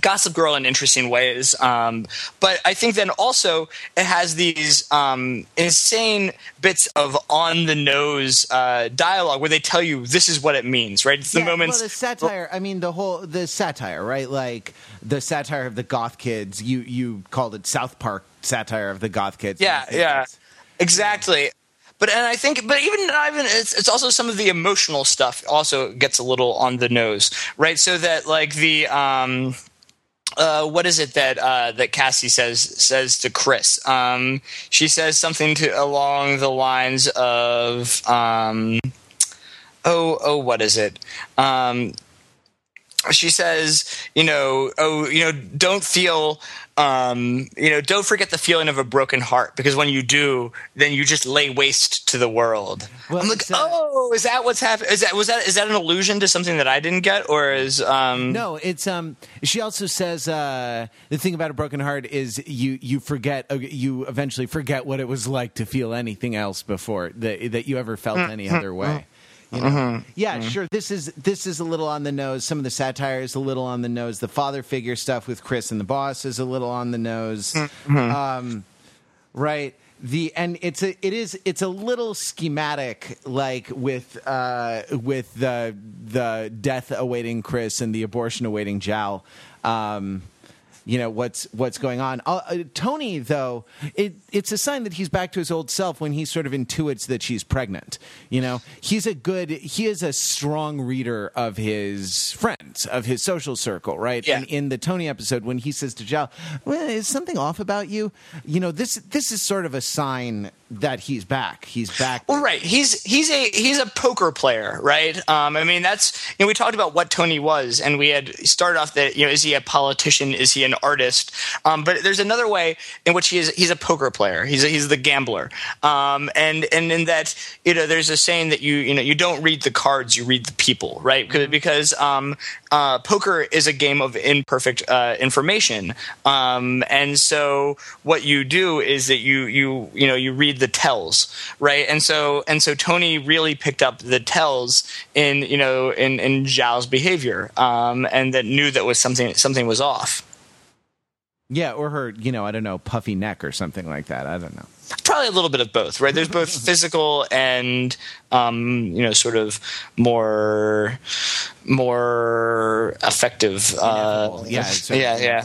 Gossip Girl in interesting ways. Um, but I think then also it has these um, insane bits of on the nose uh, dialogue where they tell you this is what it means, right? It's the yeah, moments. Well, the satire. I mean, the whole the satire, right? Like the satire of the goth kids. You you called it South Park satire of the goth kids. Yeah, yeah, exactly. But and I think, but even not even it's, it's also some of the emotional stuff also gets a little on the nose, right? So that like the um uh, what is it that uh, that Cassie says says to Chris? Um, she says something to along the lines of, um, "Oh, oh, what is it?" Um, she says, you know, oh, you know, don't feel, um, you know, don't forget the feeling of a broken heart because when you do, then you just lay waste to the world. Well, I'm like, uh, oh, is that what's happening? Is that was that is that an allusion to something that I didn't get, or is um? No, it's um. She also says uh, the thing about a broken heart is you you forget uh, you eventually forget what it was like to feel anything else before that that you ever felt any other way. You know? Yeah, sure. This is this is a little on the nose. Some of the satire is a little on the nose. The father figure stuff with Chris and the boss is a little on the nose. Um, right. The and it's a it is it's a little schematic like with uh with the the death awaiting Chris and the abortion awaiting Jal. Um you know what's what's going on. Uh, uh, Tony, though, it, it's a sign that he's back to his old self when he sort of intuits that she's pregnant. You know, he's a good, he is a strong reader of his friends, of his social circle, right? Yeah. And in the Tony episode, when he says to Jal, "Well, is something off about you?" You know, this this is sort of a sign that he's back. He's back. Well, right. He's he's a he's a poker player, right? Um, I mean, that's you know we talked about what Tony was, and we had started off that you know is he a politician? Is he an artist? Um, but there's another way in which he is he's a poker player. He's a, he's the gambler, um, and and in that you know there's a saying that you you know you don't read the cards, you read the people, right? Because because um, uh, poker is a game of imperfect uh, information, um, and so what you do is that you you you know you read the tells, right? And so and so Tony really picked up the tells in you know in in Jal's behavior, um, and that knew that was something something was off. yeah, or her, you know, I don't know, puffy neck or something like that. I don't know. Probably a little bit of both, right? There's both physical and um, you know sort of more more effective. Uh, yeah, yeah, yeah.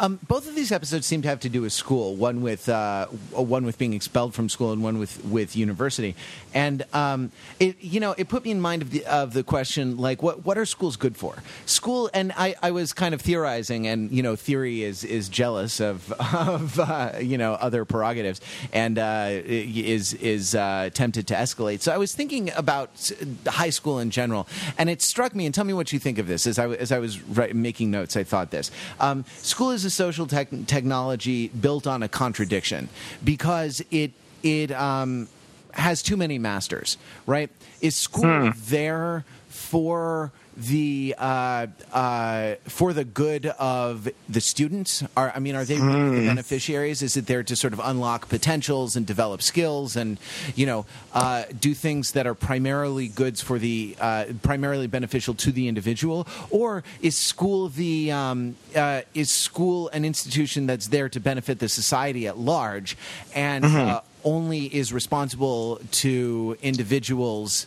Um, both of these episodes seem to have to do with school. One with uh, one with being expelled from school, and one with with university. And um, it you know it put me in mind of the of the question like what what are schools good for? School, and I, I was kind of theorizing, and you know theory is is jealous of of uh, you know other prerogatives, and uh, is is uh, tempted to escalate. So I was thinking about high school in general, and it struck me. And tell me what you think of this. As I as I was making notes, I thought this: um, school is a social tech technology built on a contradiction because it it um, has too many masters. Right? Is school there for the uh, uh, for the good of the students? Are I mean, are they really the beneficiaries? Is it there to sort of unlock potentials and develop skills and you know uh, do things that are primarily goods for the uh, primarily beneficial to the individual, or is school the um, uh, is school an institution that's there to benefit the society at large and uh, only is responsible to individuals?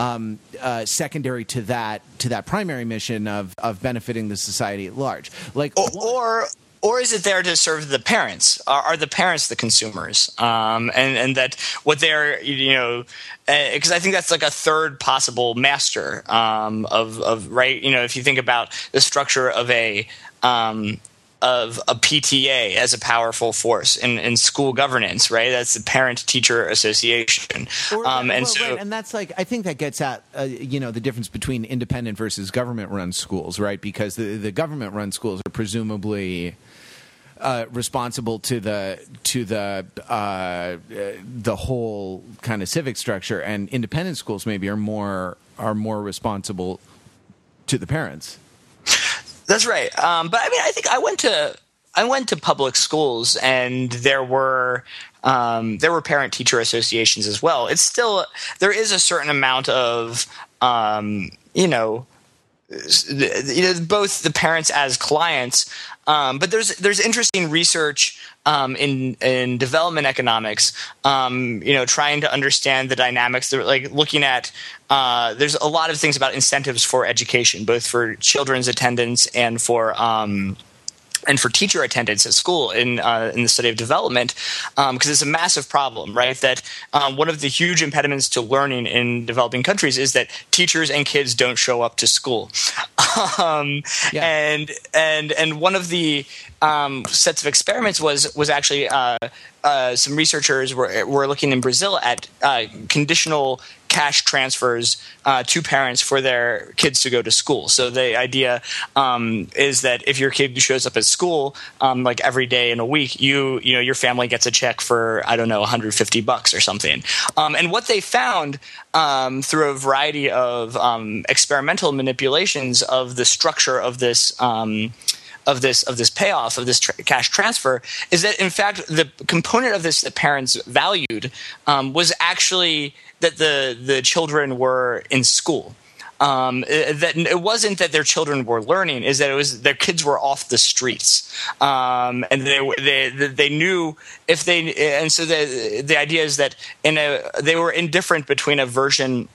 Um, uh, secondary to that to that primary mission of of benefiting the society at large. Like or, or or is it there to serve the parents? Are, are the parents the consumers? Um, and and that what they're you know because I think that's like a third possible master um, of of right. You know, if you think about the structure of a um, of a PTA as a powerful force in, in school governance, right? That's the Parent Teacher Association, Or- um, and well, so right, and that's like I think that gets at uh, you know the difference between independent versus government run schools, right? Because the the government run schools are presumably. Uh, responsible to the to the uh, uh, the whole kind of civic structure, and independent schools maybe are more are more responsible to the parents. That's right. Um, but I mean, I think I went to I went to public schools, and there were um, there were parent teacher associations as well. It's still there is a certain amount of um, you know both the parents as clients um, but there's there's interesting research um, in in development economics um, you know trying to understand the dynamics They're, like looking at uh, there's a lot of things about incentives for education both for children's attendance and for um, and for teacher attendance at school in uh, in the study of development, because it's a massive problem, right? That um, one of the huge impediments to learning in developing countries is that teachers and kids don't show up to school, um, Yeah. and and and one of the um, sets of experiments was was actually uh, uh, some researchers were were looking in Brazil at uh, conditional cash transfers uh, to parents for their kids to go to school. So the idea um, is that if your kid shows up at school um, like every day in a week, you you know your family gets a check for I don't know 150 bucks or something. Um, and what they found um, through a variety of um, experimental manipulations of the structure of this of this of this payoff of this tra- cash transfer is that in fact the component of this that parents valued um, was actually that the the children were in school. Um, that it wasn't that their children were learning, is that it was their kids were off the streets, um, and they, they they knew if they and so the the idea is that in a they were indifferent between a version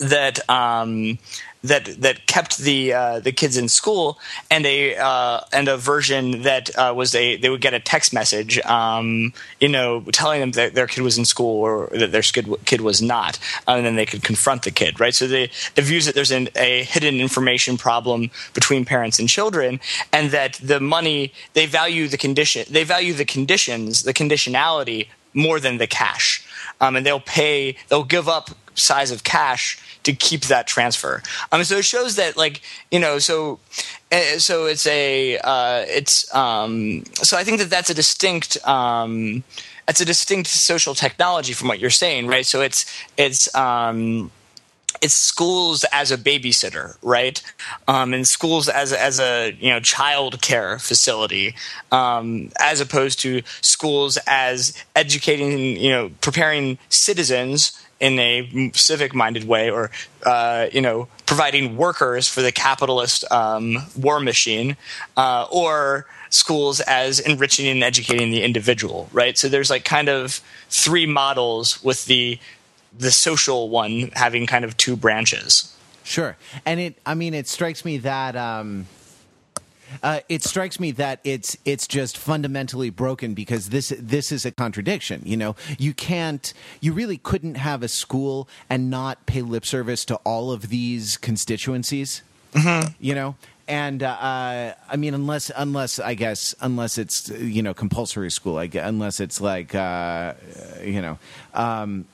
that um, that that kept the uh, the kids in school and a uh, and a version that uh, was a they would get a text message um, you know telling them that their kid was in school or that their kid was not and then they could confront the kid right? So they the views that there's an, a hidden information problem between parents and children and that the money they value the condition they value the conditions the conditionality more than the cash. Um, and they'll pay they'll give up size of cash to keep that transfer. Um, so it shows that like you know so uh, so it's a uh, it's um, so I think that that's a distinct. Um, that's a distinct social technology from what you're saying, right? So it's it's um, it's schools as a babysitter, right? Um, and schools as as a you know child care facility, um, as opposed to schools as educating you know preparing citizens in a civic minded way or uh, you know providing workers for the capitalist um, war machine uh, or schools as enriching and educating the individual right? So there's like kind of three models with the the social one having kind of two branches. Sure. And it i mean it strikes me that um uh, it strikes me that it's it's just fundamentally broken because this this is a contradiction. You know, you can't, you really couldn't have a school and not pay lip service to all of these constituencies. Mm-hmm. You know, and uh, I mean, unless unless I guess unless it's you know compulsory school, I guess, unless it's like uh, you know. Um,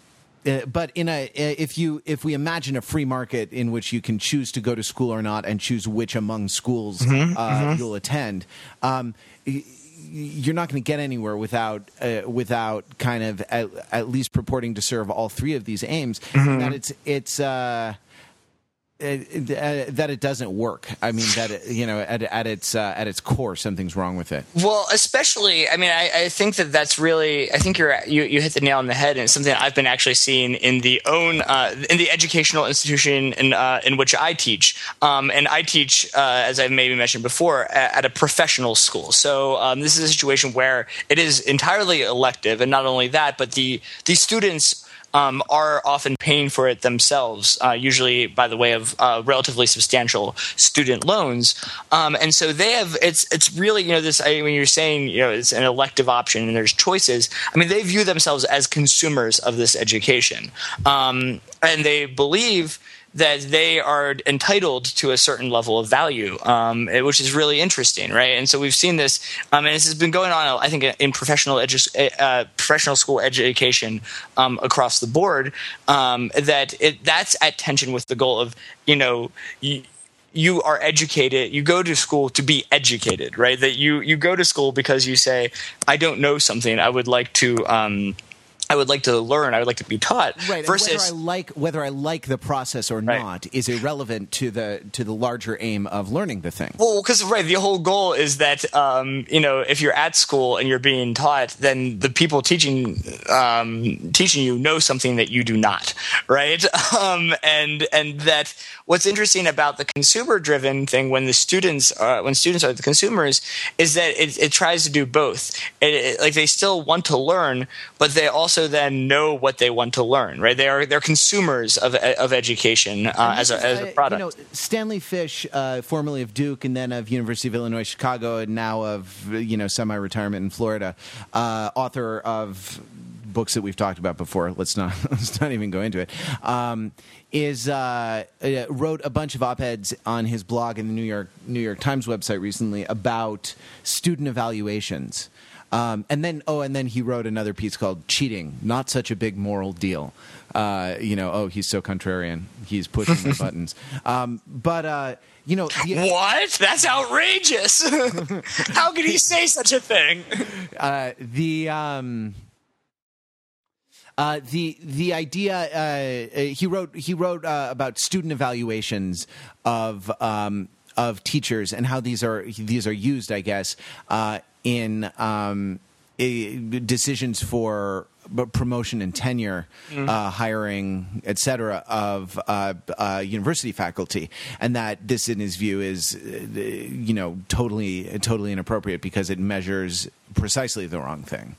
uh, but in a uh, if you if we imagine a free market in which you can choose to go to school or not and choose which among schools mm-hmm, uh, mm-hmm. you'll attend. Um, you're not going to get anywhere without uh, without kind of at, at, least purporting to serve all three of these aims. Mm-hmm. That it's it's uh, that it doesn't work. I mean that it, you know at, at its uh, at its core something's wrong with it. Well, especially I mean I, I, think that that's really I think you're you, you hit the nail on the head and it's something I've been actually seeing in the own uh, in the educational institution in uh, in which I teach um, and I teach uh, as I've maybe mentioned before at, at a professional school. So um, this is a situation where it is entirely elective and not only that but the the students um, are often paying for it themselves, uh, usually by the way of uh, relatively substantial student loans. Um, and so they have it's it's really you know this I, when you're saying you know it's an elective option and there's choices. I mean they view themselves as consumers of this education, um, and they believe that they are entitled to a certain level of value, um, eh, which is really interesting, right? And so we've seen this, um, and this has been going on, I think, in professional edu- eh, uh, professional school education um, across the board. Um, that it, that's at tension with the goal of you know. You, you are educated you go to school to be educated right that you you go to school because you say i don't know something i would like to um, I would like to learn. I would like to be taught. Right. Versus whether I like whether I like the process or right. not is irrelevant to the to the larger aim of learning the thing. Well, because right, the whole goal is that um, you know if you're at school and you're being taught, then the people teaching um, teaching you know something that you do not, right? Um, and and that what's interesting about the consumer driven thing when the students uh, when students are the consumers is that it, it tries to do both. It, it, like they still want to learn, but they also then know what they want to learn, right? They are they're consumers of of education uh, as, a, as a product. You know, Stanley Fish, uh, formerly of Duke and then of University of Illinois Chicago, and now of you know semi-retirement in Florida, uh, author of books that we've talked about before. Let's not let's not even go into it. Um, is uh, uh, wrote a bunch of op eds on his blog in the New York New York Times website recently about student evaluations Um, and then, oh, and then he wrote another piece called "Cheating: Not Such a Big Moral Deal." Uh, you know, oh, he's so contrarian. He's pushing the buttons. Um, but uh, you know, the, What? That's outrageous. How could he say such a thing? uh, the um, uh, the the idea uh, uh, he wrote he wrote uh, about student evaluations of um, of teachers and how these are these are used, I guess, uh, in um, decisions for promotion and tenure, uh, hiring, etc., of uh, uh, university faculty, and that this, in his view, is you know totally totally inappropriate because it measures precisely the wrong thing.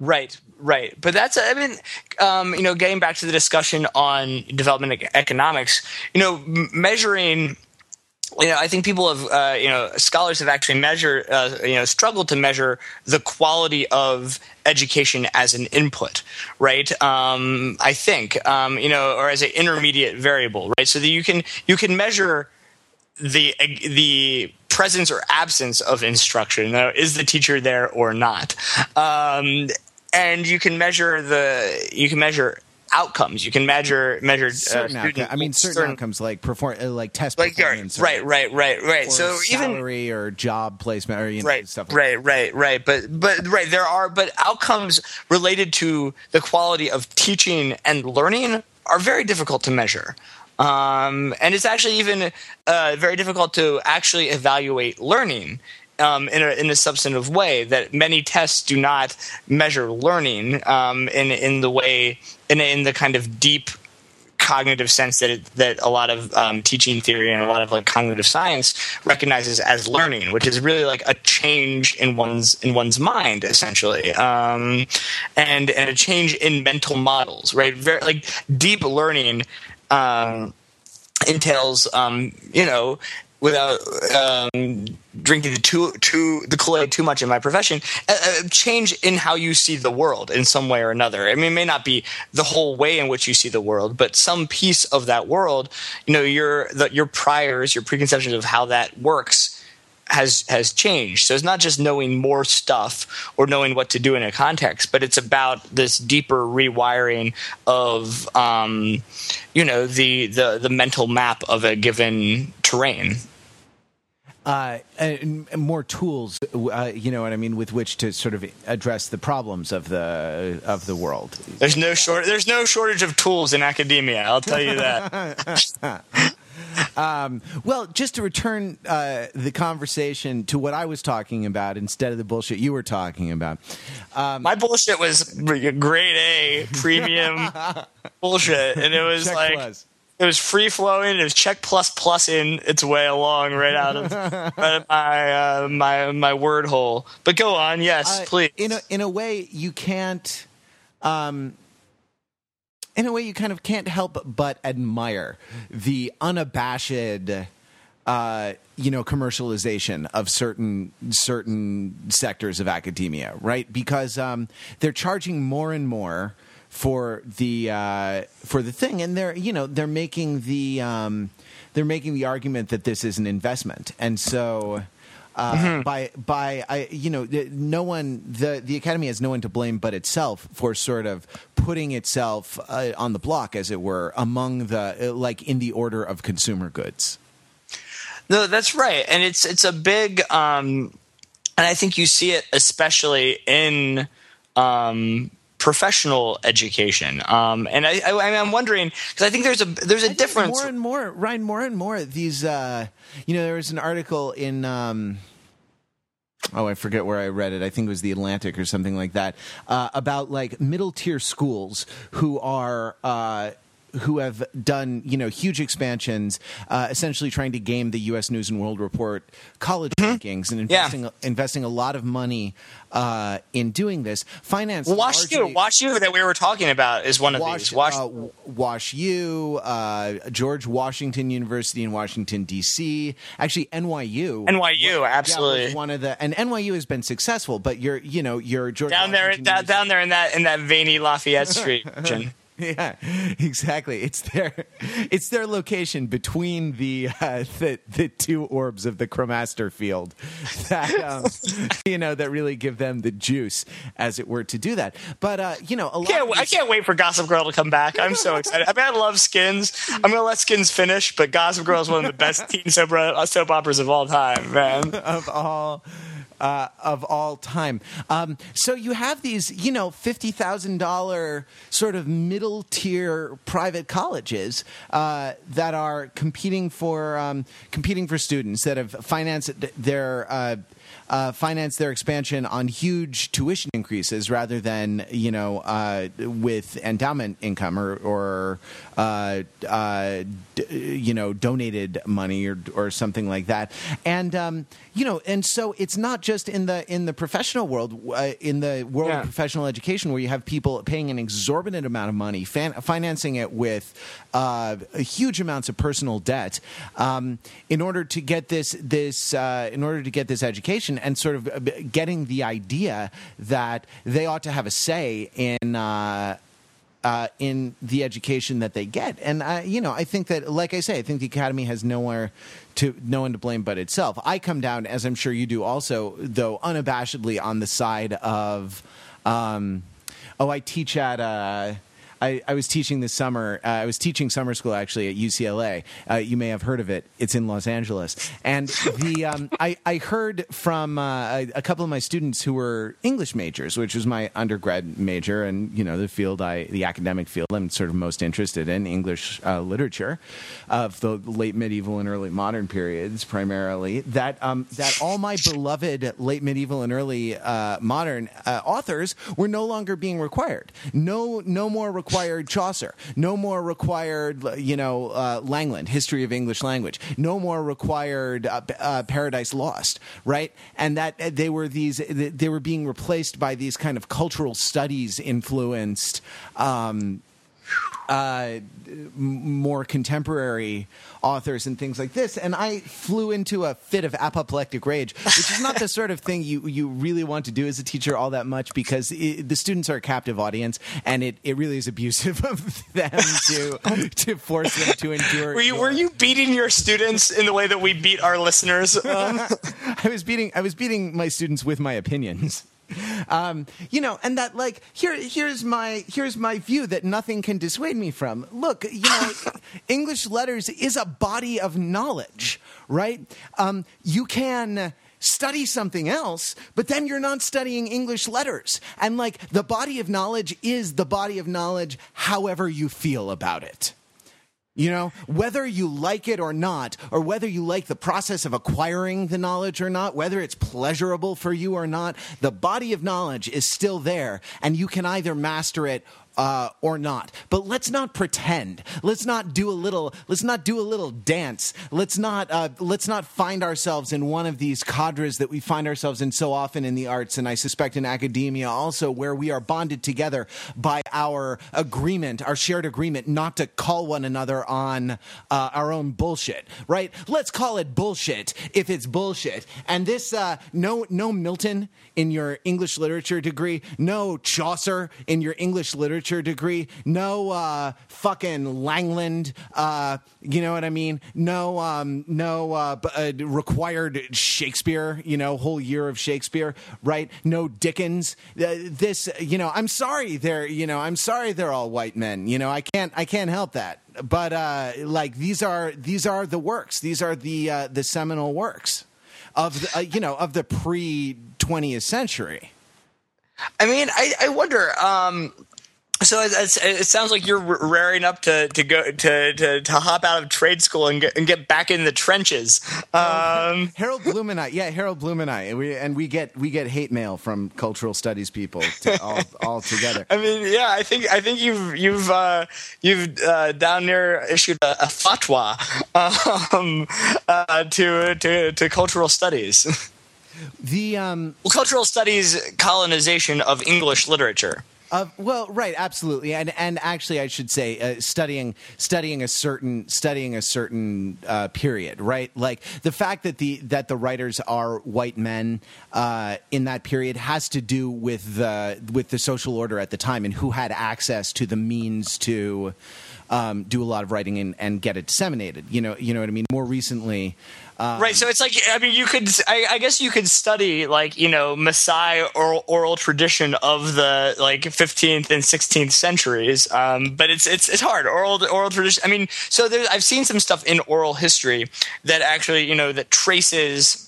Right, right. But that's, I mean, um, you know, getting back to the discussion on development economics, you know, measuring. You know, I think people have, uh, you know, scholars have actually measured, uh, you know, struggled to measure the quality of education as an input, right? Um, I think, um, you know, or as an intermediate variable, right? So that you can you can measure the the presence or absence of instruction. Now, is the teacher there or not? Um, and you can measure the you can measure outcomes. You can measure measure uh, Certain student- outco- I mean, certain, outcomes like perform uh, like test Like performance, or- right, right, right, right. or So even salary or job placement or you know right stuff like right right right but but right there are but outcomes related to the quality of teaching and learning are very difficult to measure um, and it's actually even uh, very difficult to actually evaluate learning um, in, a, in a substantive way that many tests do not measure learning um, in, in the way in, in the kind of deep cognitive sense that it, that a lot of um, teaching theory and a lot of like cognitive science recognizes as learning, which is really like a change in one's in one's mind essentially, um, and and a change in mental models, right? Very like deep learning um, entails, um, you know. Without um, drinking the too, too the Kool Aid too much in my profession, change in how you see the world in some way or another. I mean, it may not be the whole way in which you see the world, but some piece of that world, you know, your the, your priors, your preconceptions of how that works has has changed. So it's not just knowing more stuff or knowing what to do in a context, but it's about this deeper rewiring of um, you know the, the the mental map of a given terrain. Uh, and and more tools, uh, you know what I mean, with which to sort of address the problems of the of the world. There's no short there's no shortage of tools in academia. I'll tell you that. Well, just to return uh, the conversation to what I was talking about instead of the bullshit you were talking about. My bullshit was grade A premium bullshit, and it was Check like. plus. It was free flowing. It was check plus plus in its way along right out of right my uh, my my word hole. But go on, yes, Uh, please. In a in a way, you can't. Um, in a way, you kind of can't help but admire the unabashed, uh, you know, commercialization of certain certain sectors of academia, right? Because um, they're charging more and more for the uh, for the thing, and they're you know they're making the um, they're making the argument that this is an investment, and so uh, by by I you know no one the the academy has no one to blame but itself for sort of putting itself uh, on the block as it were among the uh, like in the order of consumer goods. No, that's right, and it's it's a big, um, and I think you see it especially in um, professional education. Um, and I, I, I'm wondering because I think there's a there's a difference. More and more, Ryan. More and more these. Uh, you know, there was an article in. Um, oh, I forget where I read it. I think it was the Atlantic or something like that uh, about like middle tier schools who are. Uh, who have done you know huge expansions, uh, essentially trying to game the U.S. News and World Report college rankings and Yeah. investing investing a lot of money uh, in doing this. Finance Wash U, largely- Wash U that we were talking about is one of Wash, these. Wash, uh, Wash U, uh, George Washington University in Washington D.C. Actually, NYU. NYU, Yeah, absolutely. was one of the and NYU has been successful, but you're you know you're George down there, Washington down, University- down there in that in that veiny Lafayette Street. Yeah, exactly. It's their it's their location between the uh, the the two orbs of the Chromaster field that um, you know that really give them the juice, as it were, to do that. But uh, you know, a lot Can't, of I can't wait for Gossip Girl to come back. I'm so excited. I mean, I love Skins. I'm gonna let Skins finish, but Gossip Girl is one of the best teen soap, uh, soap operas of all time, man. of all uh, of all time. Um, so you have these, you know, fifty thousand dollar sort of middle tier private colleges uh, that are competing for um, competing for students that have financed their. Uh, uh, finance their expansion on huge tuition increases rather than you know uh, with endowment income or, or uh, uh, d- you know donated money or or something like that and um, you know and so it's not just in the in the professional world uh, in the world Yeah. of professional education where you have people paying an exorbitant amount of money fan- financing it with uh, huge amounts of personal debt um, in order to get this this uh, in order to get this education and sort of uh, getting the idea that they ought to have a say in. Uh, uh, in the education that they get, and uh, you know, I think that, like I say, I think the academy has nowhere to no one to blame but itself. I come down, as I'm sure you do, also though unabashedly on the side of, um, oh, I teach at. Uh, I, I was teaching this summer. Uh, I was teaching summer school actually at UCLA. Uh, you may have heard of it. It's in Los Angeles. And the um, I, I heard from uh, a, couple of my students who were English majors, which was my undergrad major, and you know the field I the academic field I'm sort of most interested in English uh, literature of the late medieval and early modern periods primarily. That um, that all my beloved late medieval and early uh, modern uh, authors were no longer being required. No no more required Chaucer. No more required you know uh, Langland, History of English Language. No more required uh, uh, Paradise Lost. Right, and that uh, they were these they were being replaced by these kind of cultural studies influenced. Um, uh, more contemporary authors and things like this, and I flew into a fit of apoplectic rage, which is not the sort of thing you you really want to do as a teacher all that much because i the students are a captive audience, and it, it really is abusive of them to to force them to endure. Were you were you beating your students in the way that we beat our listeners? Um, I was beating I was beating my students with my opinions. Um, you know, and that like here here's my here's my view that nothing can dissuade me from. Look, you know, English letters is a body of knowledge, right? Um, you can study something else, but then you're not studying English letters. And like the body of knowledge is the body of knowledge however you feel about it. You know, whether you like it or not, or whether you like the process of acquiring the knowledge or not, whether it's pleasurable for you or not, the body of knowledge is still there, and you can either master it uh, or not. But let's not pretend. Let's not do a little. Let's not do a little dance. Let's not. Uh, let's not find ourselves in one of these cadres that we find ourselves in so often in the arts, and I suspect in academia also, where we are bonded together by our agreement, our shared agreement, not to call one another on uh, our own bullshit. Right? Let's call it bullshit if it's bullshit. And this, uh, no, no Milton in your English literature degree, no Chaucer in your English literature degree, no uh, fucking Langland. Uh, you know what I mean? No, um, no uh, uh, required Shakespeare. You know, whole year of Shakespeare, right? No Dickens. Uh, this, you know, I'm sorry. They're, you know, I'm sorry. They're all white men. You know, I can't, I can't help that. But uh, like these are these are the works. These are the the seminal works of the, you know of the pre 20th century. I mean, I, I wonder. Um, so it, it sounds like you're raring up to, to go to, to, to hop out of trade school and get, and get back in the trenches. Um, Harold Bloom and I, yeah, Harold Bloom and I, and we, and we get we get hate mail from cultural studies people to, all all together. I mean, yeah, I think I think you've you've uh, you've uh, down there issued a, a fatwa um, uh, to, to to cultural studies, The um, well, cultural studies colonization of English literature. Uh, well, right, absolutely, and and actually, I should say, uh, studying studying a certain studying a certain uh, period, right? Like the fact that the that the writers are white men uh, in that period has to do with the with the social order at the time and who had access to the means to um, do a lot of writing and, and get it disseminated. You know, you know what I mean. More recently. Um, right, so it's like I mean, you could I, I, guess you could study like you know Maasai oral, oral tradition of the like 15th and 16th centuries, um, but it's it's it's hard oral oral tradition. I mean, so I've seen some stuff in oral history that actually you know that traces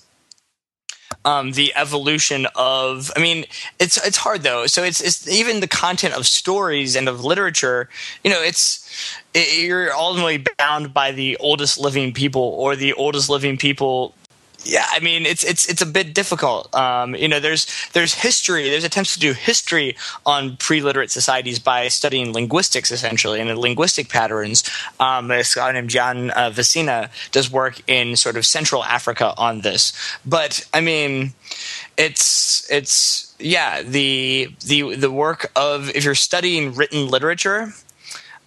um, the evolution of. I mean, it's it's hard though. So it's it's even the content of stories and of literature. You know, it's it, you're ultimately bound by the oldest living people or the oldest living people yeah, I mean it's it's it's a bit difficult. Um, you know, there's there's history. There's attempts to do history on pre-literate societies by studying linguistics, essentially, and linguistic patterns. Um, a scholar named Gian uh, does work in sort of Central Africa on this. But I mean, it's it's yeah the the the work of if you're studying written literature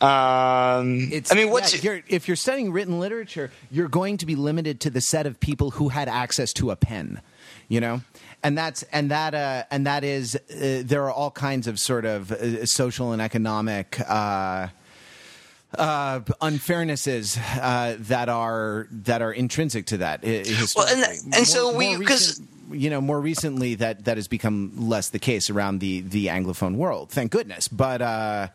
um, it's, I mean, what's yeah, you're, if you're studying written literature, you're going to be limited to the set of people who had access to a pen. You know, and that's and that uh, and that is uh, there are all kinds of sort of uh, social and economic. Uh, uh, unfairnesses uh, that are that are intrinsic to that. Well, and, and more, so we because you know more recently that that has become less the case around the the anglophone world. Thank goodness, but.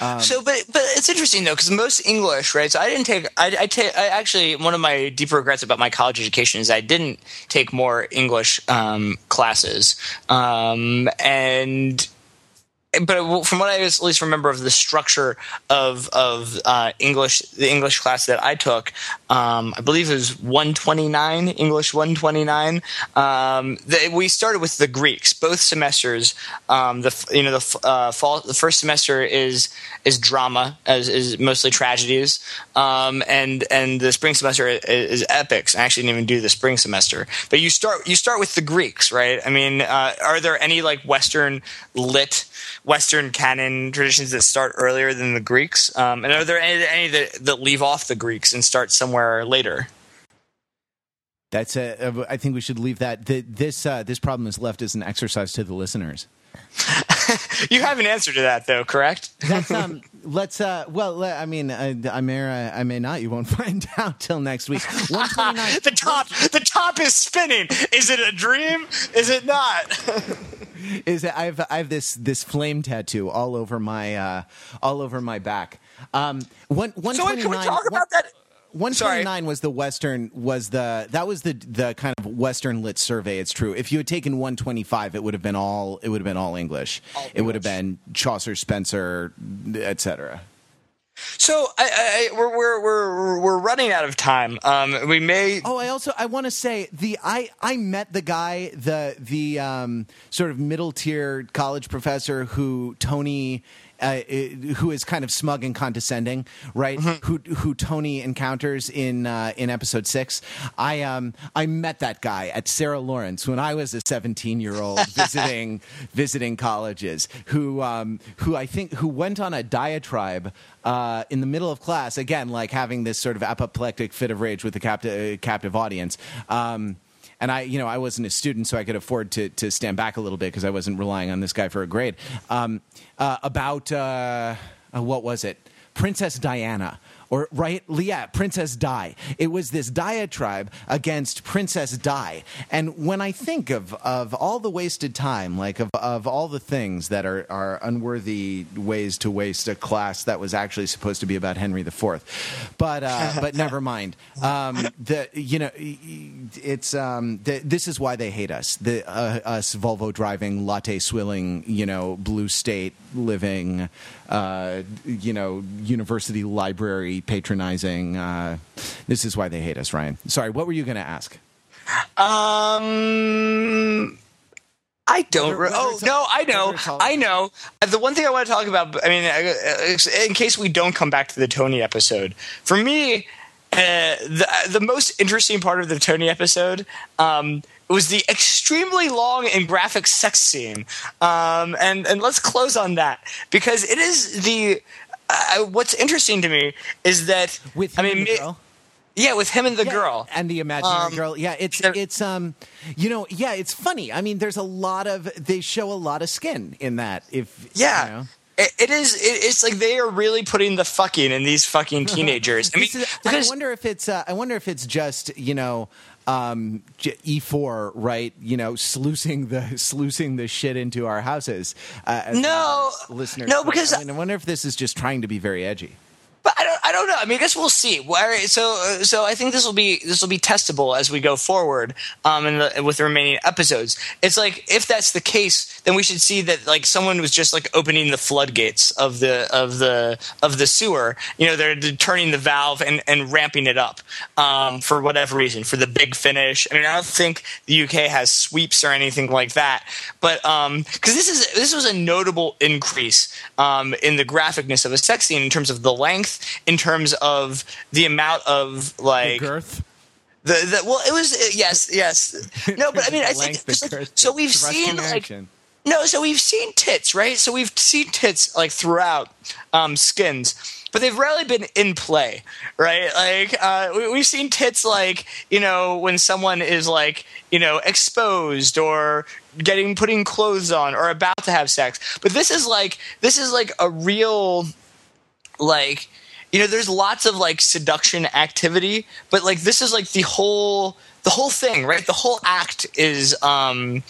Um, so, but but it's interesting though because most English, right? So I didn't take. I, I take. I actually one of my deep regrets about my college education is I didn't take more English um, classes, um, and but from what I at least remember of the structure of of uh, English, the English class that I took, um, I believe it was 129 English 129. Um, the, we started with the Greeks both semesters. Um, the you know the uh, fall the first semester is is drama as is mostly tragedies, um, and and the spring semester is, is, epics. I actually didn't even do the spring semester, but you start you start with the Greeks, right? I mean, uh, are there any like Western lit Western canon traditions that start earlier than the Greeks? Um, and are there any, any that, that leave off the Greeks and start somewhere later? That's a. I think we should leave that. The, this uh, this problem is left as an exercise to the listeners. you have an answer to that, though, correct? That's um. Let's uh. Well, I mean, I, I may or I may not. You won't find out till next week. One twenty nine. the top. The top is spinning. Is it a dream? Is it not? is that I've I have this this flame tattoo all over my uh, all over my back. Um, one one so can we talk about that? 129 was the western was the that was the the kind of western lit survey. It's true. If you had taken 125 it would have been all it would have been all english. All it would have been chaucer spenser etc so I, I, we're, we're we're we're running out of time. Um, we may. Oh, I also I want to say the I I met the guy the the um, sort of middle tier college professor who Tony uh, who is kind of smug and condescending, right? Mm-hmm. Who who Tony encounters in uh, in episode six. I um I met that guy at Sarah Lawrence when I was a seventeen year old visiting visiting colleges. Who um who I think who went on a diatribe uh, in the middle of class again, like having this sort of apoplectic fit of rage with the captive captive audience. Um, and I, you know, I wasn't a student, so I could afford to to stand back a little bit because I wasn't relying on this guy for a grade. Um, uh, about uh, uh, what was it? Princess Diana or right yeah princess di. It was this diatribe against princess di. And when i think of of all the wasted time like of of all the things that are are unworthy ways to waste a class that was actually supposed to be about henry iv but uh, but never mind. Um, the you know it's um, the, this is why they hate us. The uh, us volvo driving latte swilling you know blue state living uh, you know university library patronizing. Uh, this is why they hate us, Ryan. Sorry, what were you going to ask? Um. I don't. Whether, oh no, I know. I know. The one thing I want to talk about. I mean, in case we don't come back to the Tony episode, for me, uh, the the most interesting part of the Tony episode um, it was the extremely long and graphic sex scene. Um, and and let's close on that because it is the. Uh, what's interesting to me is that with I mean, the girl? yeah, with him and the Yeah, girl. and the imaginary Um, girl. Yeah, it's it's um, you know, yeah, it's funny. I mean, there's a lot of they show a lot of skin in that. If Yeah. you know. It, it is. It, it's like they are really putting the fucking in these fucking teenagers. I mean, is- I wonder if it's uh, I wonder if it's just you know um, J- E4 right you know sluicing the sluicing the shit into our houses. Uh, No. listeners. No, because- I, mean, I wonder if this is just trying to be very edgy. But I don't. I don't know. I mean, I guess we'll see. So, uh, so I think this will be this will be testable as we go forward. Um, in the, with the remaining episodes, it's like if that's the case, then we should see that like someone was just like opening the floodgates of the of the of the sewer. You know, they're, turning the valve and and ramping it up um, for whatever reason for the big finish. I mean, I don't think the UK has sweeps or anything like that, but because this is this was a notable increase um, in the graphicness of a sex scene in terms of the length, in terms of the amount of like the girth. the, the well, it was uh, yes, yes. No, but I mean, I think length, the just like- so. We've seen like no, so we've seen tits, right? So we've seen tits like throughout um, skins, but they've rarely been in play, right? Like uh, we, we've seen tits, like you know, when someone is like you know exposed or getting putting clothes on or about to have sex. But this is like this is like a real like you know there's lots of like seduction activity but like this is like the whole the whole thing right? The whole act is um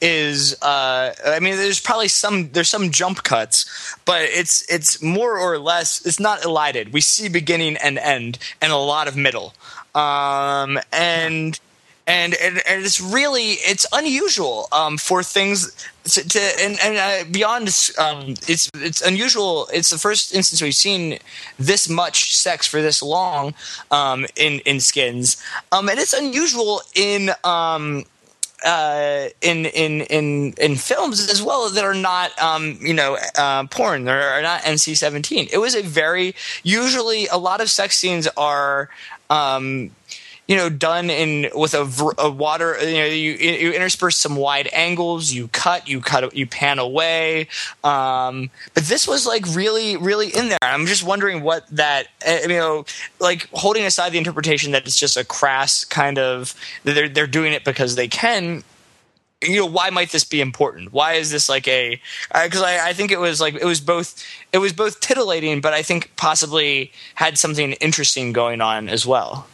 is uh i mean there's probably some there's some jump cuts but it's it's more or less it's not elided. We see beginning and end and a lot of middle. Um and and and, and it's really it's unusual um, for things to, to and, and uh, beyond um, it's it's unusual. It's the first instance we've seen this much sex for this long um, in in skins, um, and it's unusual in. Um, uh, in in in in films as well that are not um, you know uh, porn that are not NC seventeen. It was a very usually a lot of sex scenes are um, you know done in with a, a water you know you, you intersperse some wide angles you cut you cut you pan away. Um, but this was like really really in there. I'm just wondering what that uh, you know like holding aside the interpretation that it's just a crass kind of they're they're doing it because they can you know why might this be important? Why is this like a because I, I think it was like it was both it was both titillating but i think possibly had something interesting going on as well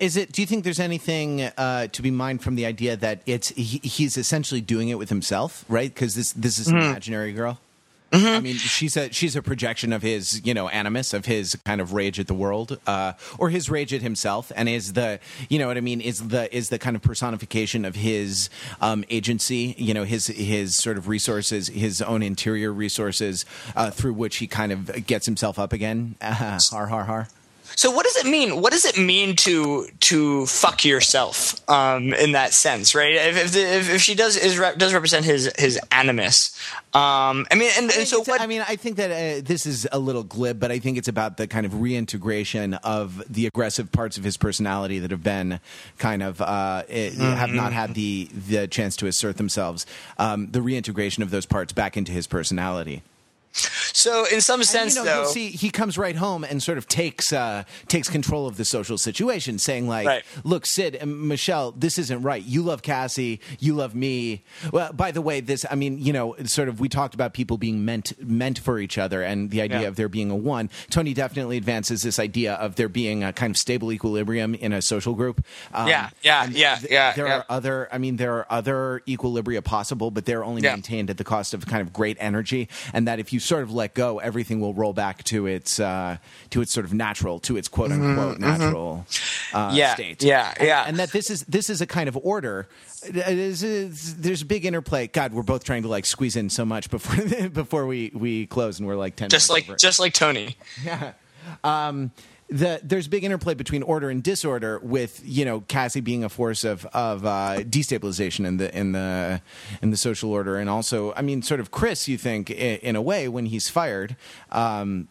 Is it? Do you think there's anything uh, to be mined from the idea that it's he, he's essentially doing it with himself, right? Because this this is an imaginary girl. I mean, she's a she's a projection of his, you know, animus of his kind of rage at the world, uh, or his rage at himself, and is the, you know what I mean, is the is the kind of personification of his um, agency, you know, his his sort of resources, his own interior resources, uh, through which he kind of gets himself up again. Uh, har har har. So what does it mean? What does it mean to to fuck yourself um, in that sense, right? If if, the, if, if she does is rep, does represent his his animus, um, I mean, and, and so what? I mean, I think that uh, this is a little glib, but I think it's about the kind of reintegration of the aggressive parts of his personality that have been kind of uh, it, have not had the the chance to assert themselves. Um, the reintegration of those parts back into his personality. So in some And, sense, you know, though, see he comes right home and sort of takes uh, takes control of the social situation, saying like, Right. "Look, Sid and Michelle, this isn't right. You love Cassie, you love me. Well, by the way, this I mean, you know, sort of we talked about people being meant meant for each other and the idea Yeah. of there being a one. Tony definitely advances this idea of there being a kind of stable equilibrium in a social group. Um, Yeah, yeah, yeah, th- yeah, There yeah. are other. I mean, there are other equilibria possible, but they're only Yeah. maintained at the cost of kind of great energy, and that if you sort of let go, everything will roll back to its uh, to its sort of natural, to its quote unquote natural uh, Mm-hmm, Yeah, state. yeah, And- yeah. And that this is this is a kind of order. It is- is- There's a big interplay. God, we're both trying to like squeeze in so much before before we we close, and we're like ten. just like over. just like Tony. the there's big interplay between order and disorder with you know Cassie being a force of of uh, destabilization in the in the in the social order. And also I mean sort of Chris you think in, in a way when he's fired um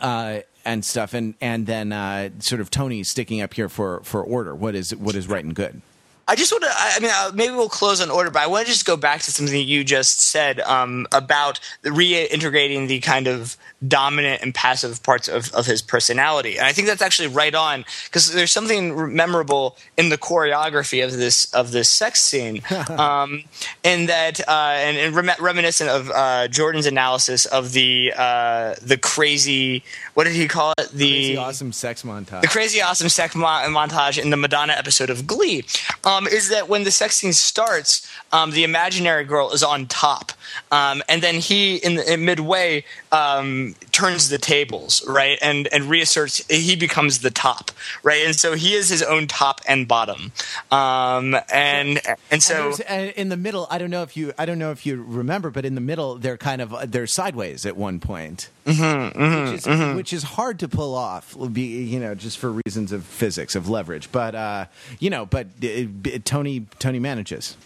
uh and stuff. And and then uh sort of Tony sticking up here for for order. What is what is right and good I just want to. I mean, uh, maybe we'll close on order, but I want to just go back to something that you just said um, about reintegrating the kind of dominant and passive parts of, of his personality. And I think that's actually right on because there's something memorable in the choreography of this of this sex scene, um, and that uh, and, and rem- reminiscent of uh, Jordan's analysis of the uh, the crazy what did he call it the Crazy awesome sex montage. the crazy awesome sex mo- montage in the Madonna episode of Glee um, is that when the sex scene starts, um, the imaginary girl is on top, um, and then he in, the, in midway um, turns the tables, right, and and reasserts he becomes the top, right, and so he is his own top and bottom, um, and and so. And and in the middle, I don't know if you, I don't know if you remember, but in the middle, they're kind of they're sideways at one point, Mm-hmm, which, is, which is hard to pull off. Be you know just for reasons of physics of leverage, but uh, you know, but it, it- Tony Tony manages.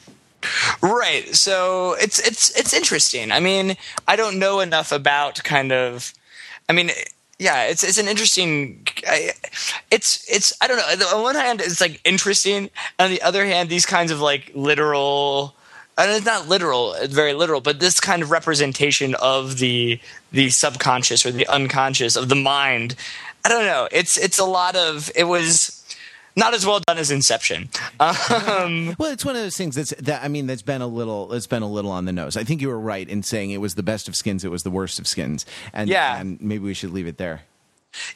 Right. So it's it's it's interesting. I mean, I don't know enough about kind of. I mean, yeah, it's it's an interesting. I, it's it's I don't know. On one hand, it's like interesting. On the other hand, these kinds of like literal. And it's not literal, very literal, but this kind of representation of the the subconscious or the unconscious of the mind. I don't know. It's it's a lot of. It was not as well done as Inception. Um, Well, it's one of those things that's that I mean that's been a little that's been a little on the nose. I think you were right in saying it was the best of skins, it was the worst of skins, and Yeah. and maybe we should leave it there.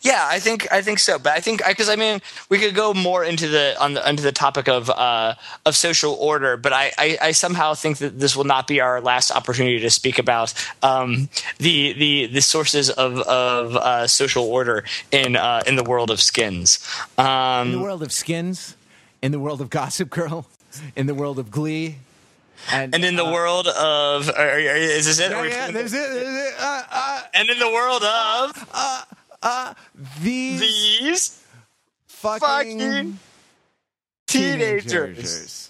Yeah, I think I think so, but I think because I mean we could go more into the on the into the topic of uh, of social order, but I, I, I somehow think that this will not be our last opportunity to speak about um, the the the sources of of uh, social order in uh, in the world of skins. In the Um, world of skins, in the world of Gossip Girl, in the world of Glee, and and in the world of are, are, is this it? yeah, yeah, putting- there's it, there's it, uh, uh, and in the world of these these fucking, fucking teenagers. teenagers.